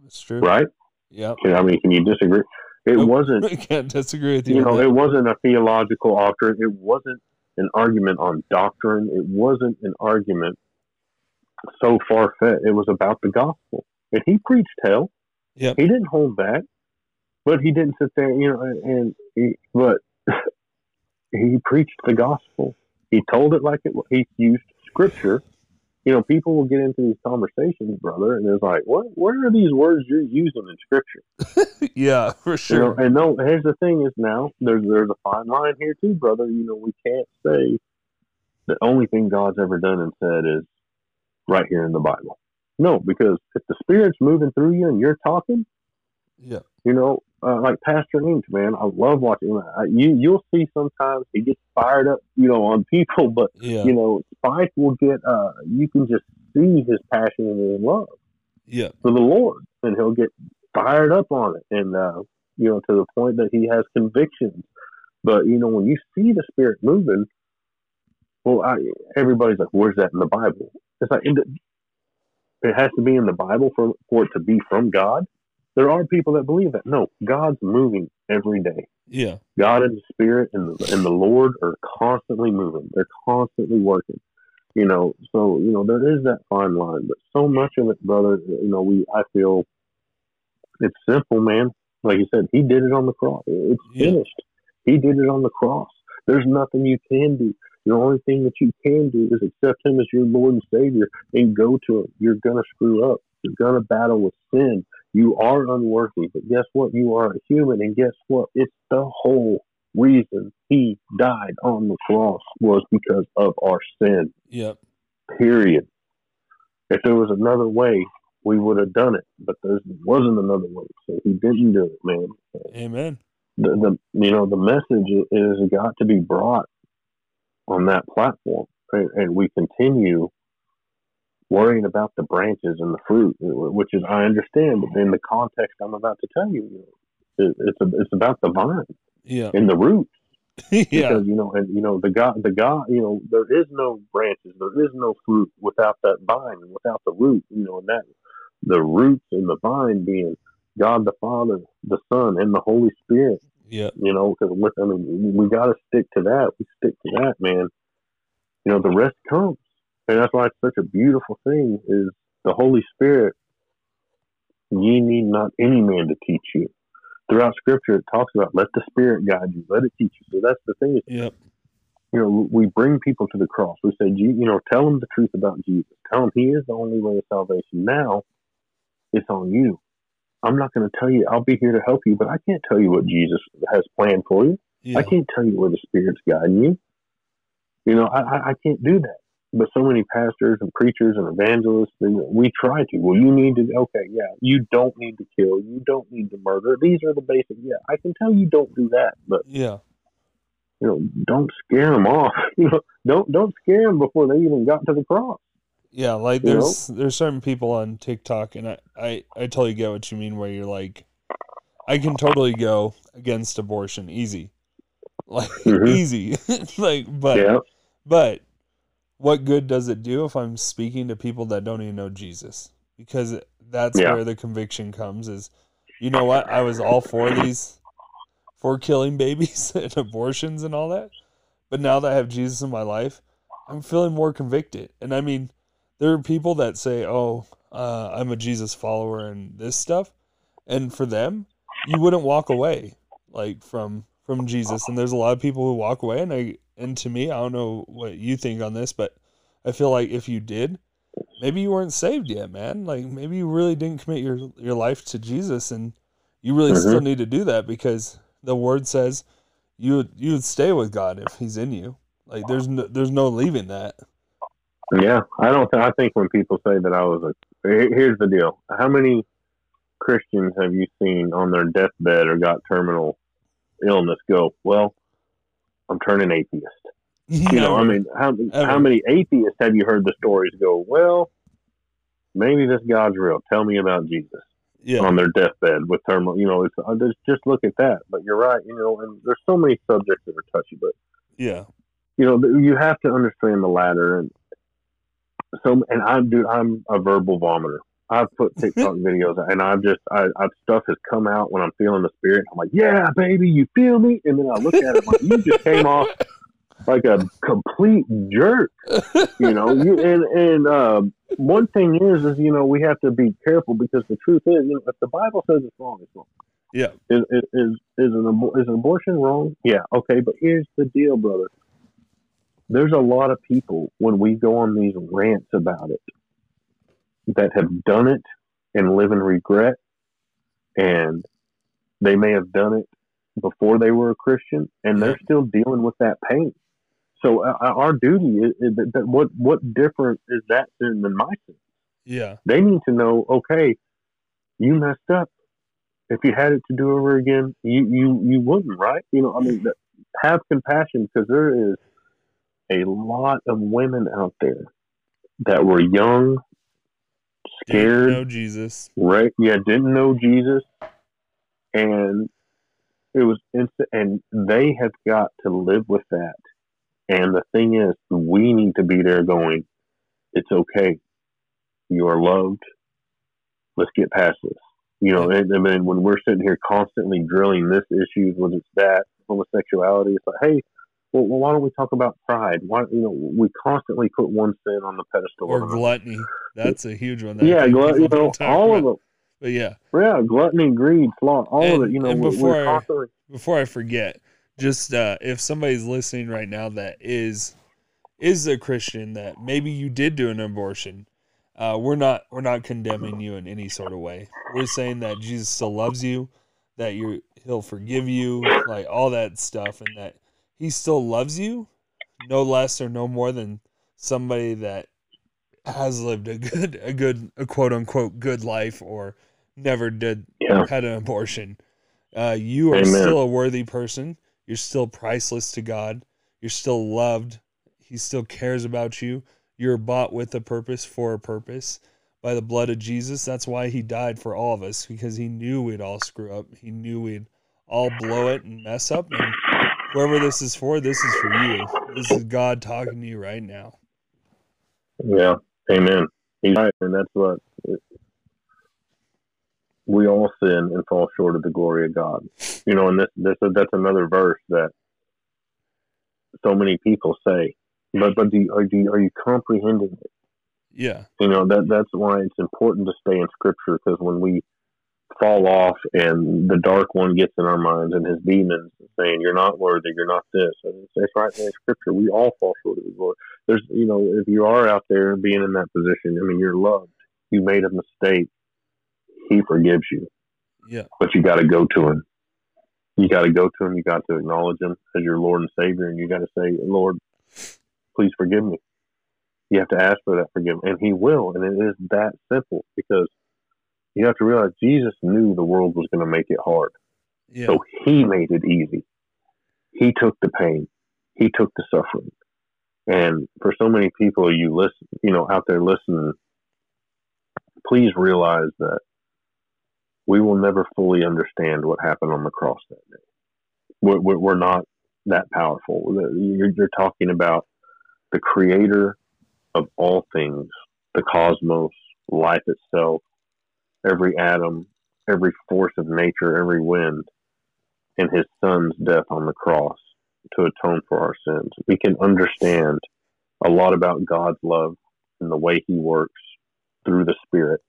That's true. right? Yep. I mean, can you disagree? It Nope. wasn't, *laughs* I can't disagree with you. you know, that. it wasn't a theological doctrine. It wasn't an argument on doctrine. It wasn't an argument so far fetched. It was about the gospel. And he preached hell. Yep. He didn't hold back, but he didn't sit there, you know, and, and he, but *laughs* he preached the gospel. He told it like it. He used scripture. You know, people will get into these conversations, brother, and it's like, what? Where are these words you're using in scripture? *laughs* yeah, for You sure. know, and no, here's the thing: is now there's there's a fine line here too, brother. You know, we can't say the only thing God's ever done and said is right here in the Bible. No, because if the Spirit's moving through you and you're talking, yeah. you know, uh, like Pastor Inch, man, I love watching him. I, you you'll see sometimes he gets fired up, you know, on *laughs* people, but Yeah. you know, Spike will get. uh You can just see his passion and his love yeah. for the Lord, and he'll get fired up on it, and uh, you know to the point that he has convictions. But you know when you see the Spirit moving, well, I, everybody's like, "Where's that in the Bible?" It's like it, has to be in the Bible for for it to be from God. There are people that believe that. No, God's moving every day. Yeah. God and the Spirit and the, and the Lord are constantly moving. They're constantly working. You know, so you know there is that fine line, but so much of it, brother. You know, we I feel it's simple, man. Like you said, He did it on the cross. It's Yeah. finished. He did it on the cross. There's nothing you can do. The only thing that you can do is accept Him as your Lord and Savior and go to Him. You're gonna screw up. You're gonna battle with sin. You are unworthy, but guess what? You are a human, and guess what? It's the whole reason he died on the cross was because of our sin. Yep. Period. If there was another way, we would have done it, but there wasn't another way, so he didn't do it, man. Amen. The, the you know the message is got to be brought on that platform, and, and we continue worrying about the branches and the fruit, which is I understand, but in the context I'm about to tell you, it, it's a, it's about the vine Yeah. and the root *laughs* yeah. because you know, and you know, the God, the God, you know, there is no branches, there is no fruit without that vine, and without the root, you know, and that the roots and the vine being God the Father, the Son, and the Holy Spirit, Yep. you know, because I mean, we got to stick to that. We stick to that, man. You know, the rest comes, and that's why it's such a beautiful thing. Is the Holy Spirit? Ye need not any man to teach you. Throughout Scripture, it talks about let the Spirit guide you, let it teach you. So that's the thing. Yep. you know, we bring people to the cross. We say, you know, tell them the truth about Jesus. Tell them He is the only way of salvation. Now, it's on you. I'm not going to tell you. I'll be here to help you, but I can't tell you what Jesus has planned for you. Yeah. I can't tell you where the Spirit's guiding you. You know, I, I, I can't do that. But so many pastors and preachers and evangelists, we try to. Well, you need to. Okay, yeah, you don't need to kill. You don't need to murder. These are the basic. Yeah, I can tell you don't do that, but Yeah. you know, don't scare them off. *laughs* You know, don't don't scare them before they even got to the cross. Yeah, like You know? there's there's certain people on TikTok, and I, I I totally get what you mean. Where you're like, I can totally go against abortion, easy, *laughs* like Mhm. easy, *laughs* like but yeah, but what good does it do if I'm speaking to people that don't even know Jesus? Because that's Yeah. where the conviction comes. Is you know what? I was all for these, for killing babies *laughs* and abortions and all that, but now that I have Jesus in my life, I'm feeling more convicted. And I mean, there are people that say, "Oh, uh, I'm a Jesus follower," and this stuff, and for them, you wouldn't walk away like from from Jesus. And there's a lot of people who walk away, and I and to me, I don't know what you think on this, but I feel like if you did, maybe you weren't saved yet, man. Like maybe you really didn't commit your your life to Jesus, and you really Mhm. still need to do that because the Word says you would you would stay with God if He's in you. Like there's no, there's no leaving that. Yeah. I don't. Th- I think when people say that I was a, here's the deal. How many Christians have you seen on their deathbed or got terminal illness go? Well, I'm turning atheist. *laughs* You know, I mean, how how many atheists have you heard the stories go? Well, maybe this God's real. Tell me about Jesus. Yeah. On their deathbed with terminal, you know, it's uh, just, just look at that. But you're right, you know, and there's so many subjects that are touchy, but yeah, you know, you have to understand the latter. And so, and I'm, dude, I'm a verbal vomiter. I've put *laughs* TikTok videos and I've just, I, I've stuff has come out when I'm feeling the spirit. I'm like, yeah, baby, you feel me? And then I look at it like, you just came off *laughs* like a complete jerk, you know. You and and uh, one thing is, is you know, we have to be careful because the truth is, you know, if the Bible says it's wrong, it's wrong. Yeah. Is is is, is an is an abortion wrong? Yeah. Okay, but here's the deal, brother. There's a lot of people when we go on these rants about it that have done it and live in regret, and they may have done it before they were a Christian, and they're still dealing with that pain. So uh, uh, our duty is, is that, what what different is that sin than my sin? Yeah, they need to know. Okay, you messed up. If you had it to do over again, you you you wouldn't, right? You know, I mean, have compassion because there is a lot of women out there that were young, scared, didn't know Jesus, right? Yeah, didn't know Jesus, and it was instant, and they have got to live with that and the thing is, we need to be there going, it's okay. You are loved. Let's get past this. You know, and, and then when we're sitting here constantly drilling this issue, whether it's that, homosexuality, it's like, hey, well, why don't we talk about pride? Why, you know, we constantly put one sin on the pedestal. Or gluttony. That's a huge one. yeah, glut, you *laughs* know, all about. of them. But yeah. Yeah, gluttony, greed, sloth, all and, of it. You know, before, I, before I forget, just uh, if somebody's listening right now that is is a Christian that maybe you did do an abortion, uh, we're not we're not condemning you in any sort of way. We're saying that Jesus still loves you, that you he'll forgive you, like all that stuff, and that he still loves you, no less or no more than somebody that has lived a good a good a quote unquote good life or never did yeah. had an abortion. Uh, you are Amen. still a worthy person. You're still priceless to God. You're still loved. He still cares about you. You're bought with a purpose for a purpose by the blood of Jesus. That's why he died for all of us because he knew we'd all screw up. He knew we'd all blow it and mess up. And whoever this is for, this is for you. This is God talking to you right now. Yeah. Amen. He's right. And that's what we all sin and fall short of the glory of God. You know, and this, this that's another verse that so many people say, but but do you, are, you, are you comprehending it? Yeah, you know that that's why it's important to stay in Scripture because when we fall off and the dark one gets in our minds and his demons saying you're not worthy, you're not this, and it's, it's right there in Scripture. We all fall short of the glory. There's you know if you are out there being in that position, I mean you're loved. You made a mistake he forgives you. Yeah. But you got to go to him. You got to go to him. You got to acknowledge him as your Lord and Savior, and you got to say, Lord, please forgive me. You have to ask for that forgiveness, and He will. And it is that simple because you have to realize Jesus knew the world was going to make it hard, yeah. so He made it easy. He took the pain. He took the suffering. And for so many people, you listen, you know, out there listening, please realize that we will never fully understand what happened on the cross that day. We're, we're not that powerful. You're, you're talking about the creator of all things, the cosmos, life itself, every atom, every force of nature, every wind, and his son's death on the cross to atone for our sins. We can understand a lot about God's love and the way he works through the Spirit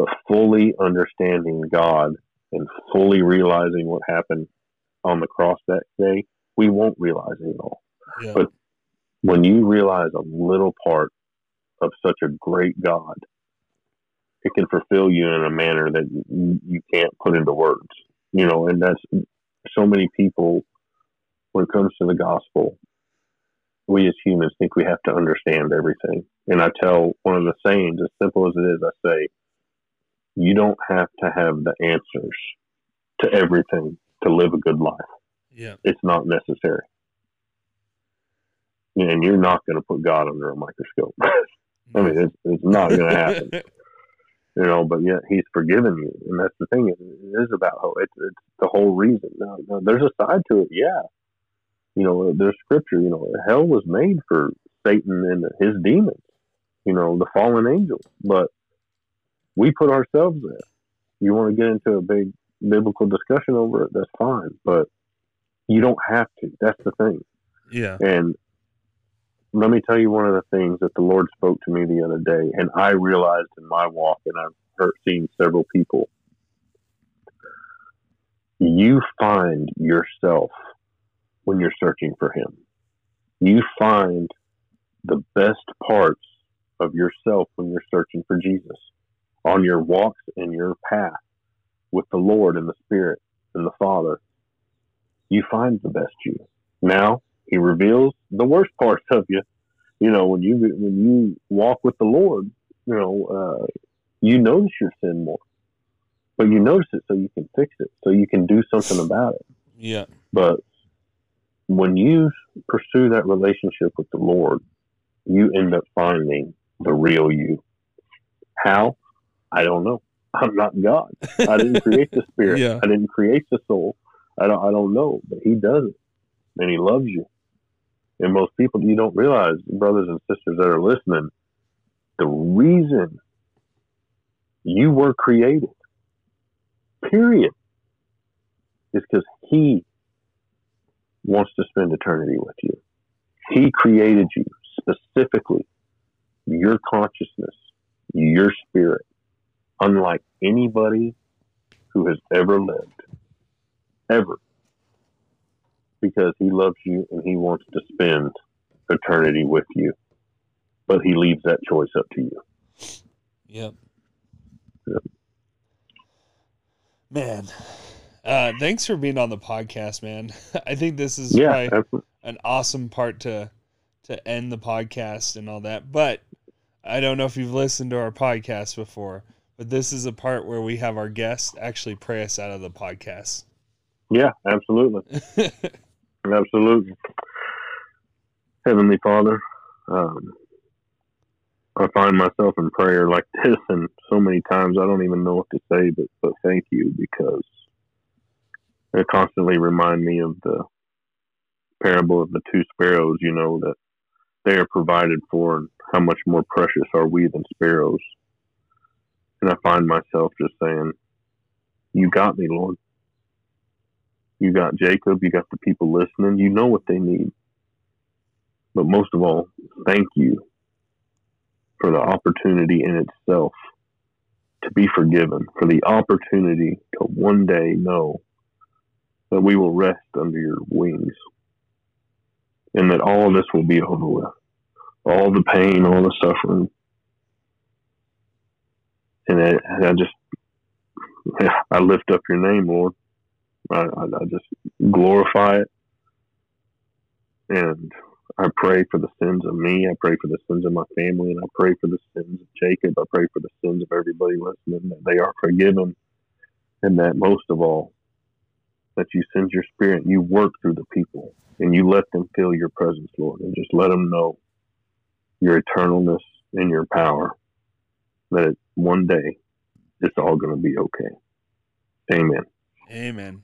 but fully understanding God and fully realizing what happened on the cross that day, we won't realize it all. Yeah. But when you realize a little part of such a great God, it can fulfill you in a manner that you can't put into words. You know, and that's so many people when it comes to the gospel, we as humans think we have to understand everything. And I tell one of the sayings, as simple as it is, I say, you don't have to have the answers to everything to live a good life. Yeah. It's not necessary. and you're not going to put God under a microscope. *laughs* I mean, it's, it's not going to happen. *laughs* you know, but yet He's forgiven you, and that's the thing. It, it is about hope. It's, it's the whole reason. Now, now, there's a side to it, yeah. You know, there's scripture. You know, hell was made for Satan and his demons. You know, the fallen angels, but we put ourselves there. You want to get into a big biblical discussion over it, that's fine, but you don't have to. That's the thing. Yeah. And let me tell you one of the things that the Lord spoke to me the other day, and I realized in my walk, and I've heard, seen several people. You find yourself when you're searching for Him. You find the best parts of yourself when you're searching for Jesus on your walks and your path with the Lord and the Spirit and the Father. You find the best you. Now, he reveals the worst parts of you. You know, when you when you walk with the Lord, you know, uh, you notice your sin more, but you notice it so you can fix it, so you can do something about it. Yeah. But when you pursue that relationship with the Lord, you end up finding the real you. How? I don't know. I'm not God. I didn't *laughs* create the spirit. Yeah. I didn't create the soul. I don't. I don't know, but He does it, and He loves you. And most people, you don't realize, brothers and sisters that are listening, the reason you were created, period, is because He wants to spend eternity with you. He created you specifically, your consciousness, your spirit, unlike anybody who has ever lived, ever, because He loves you and He wants to spend eternity with you. But He leaves that choice up to you. Yep. Yep. Man, uh, thanks for being on the podcast, man. *laughs* I think this is Yeah, an awesome part to to end the podcast and all that. But I don't know if you've listened to our podcast before, but this is a part where we have our guests actually pray us out of the podcast. yeah, absolutely. *laughs* Absolutely. Heavenly Father, um, I find myself in prayer like *laughs* this, and so many times I don't even know what to say, but, but thank you because it constantly remind me of the parable of the two sparrows, you know, that they are provided for, and how much more precious are we than sparrows. And I find myself just saying, You got me, Lord. You got Jacob, you got the people listening, you know what they need. But most of all, thank you for the opportunity in itself to be forgiven, for the opportunity to one day know that we will rest under your wings and that all this will be over with. All the pain, all the suffering. And I, I just, *laughs* I lift up your name, Lord. I, I, I just glorify it. And I pray for the sins of me. I pray for the sins of my family. And I pray for the sins of Jacob. I pray for the sins of everybody listening that they are forgiven. And that most of all, that you send your spirit, you work through the people, and you let them feel your presence, Lord, and just let them know your eternalness and your power. That one day it's all going to be okay. Amen. Amen.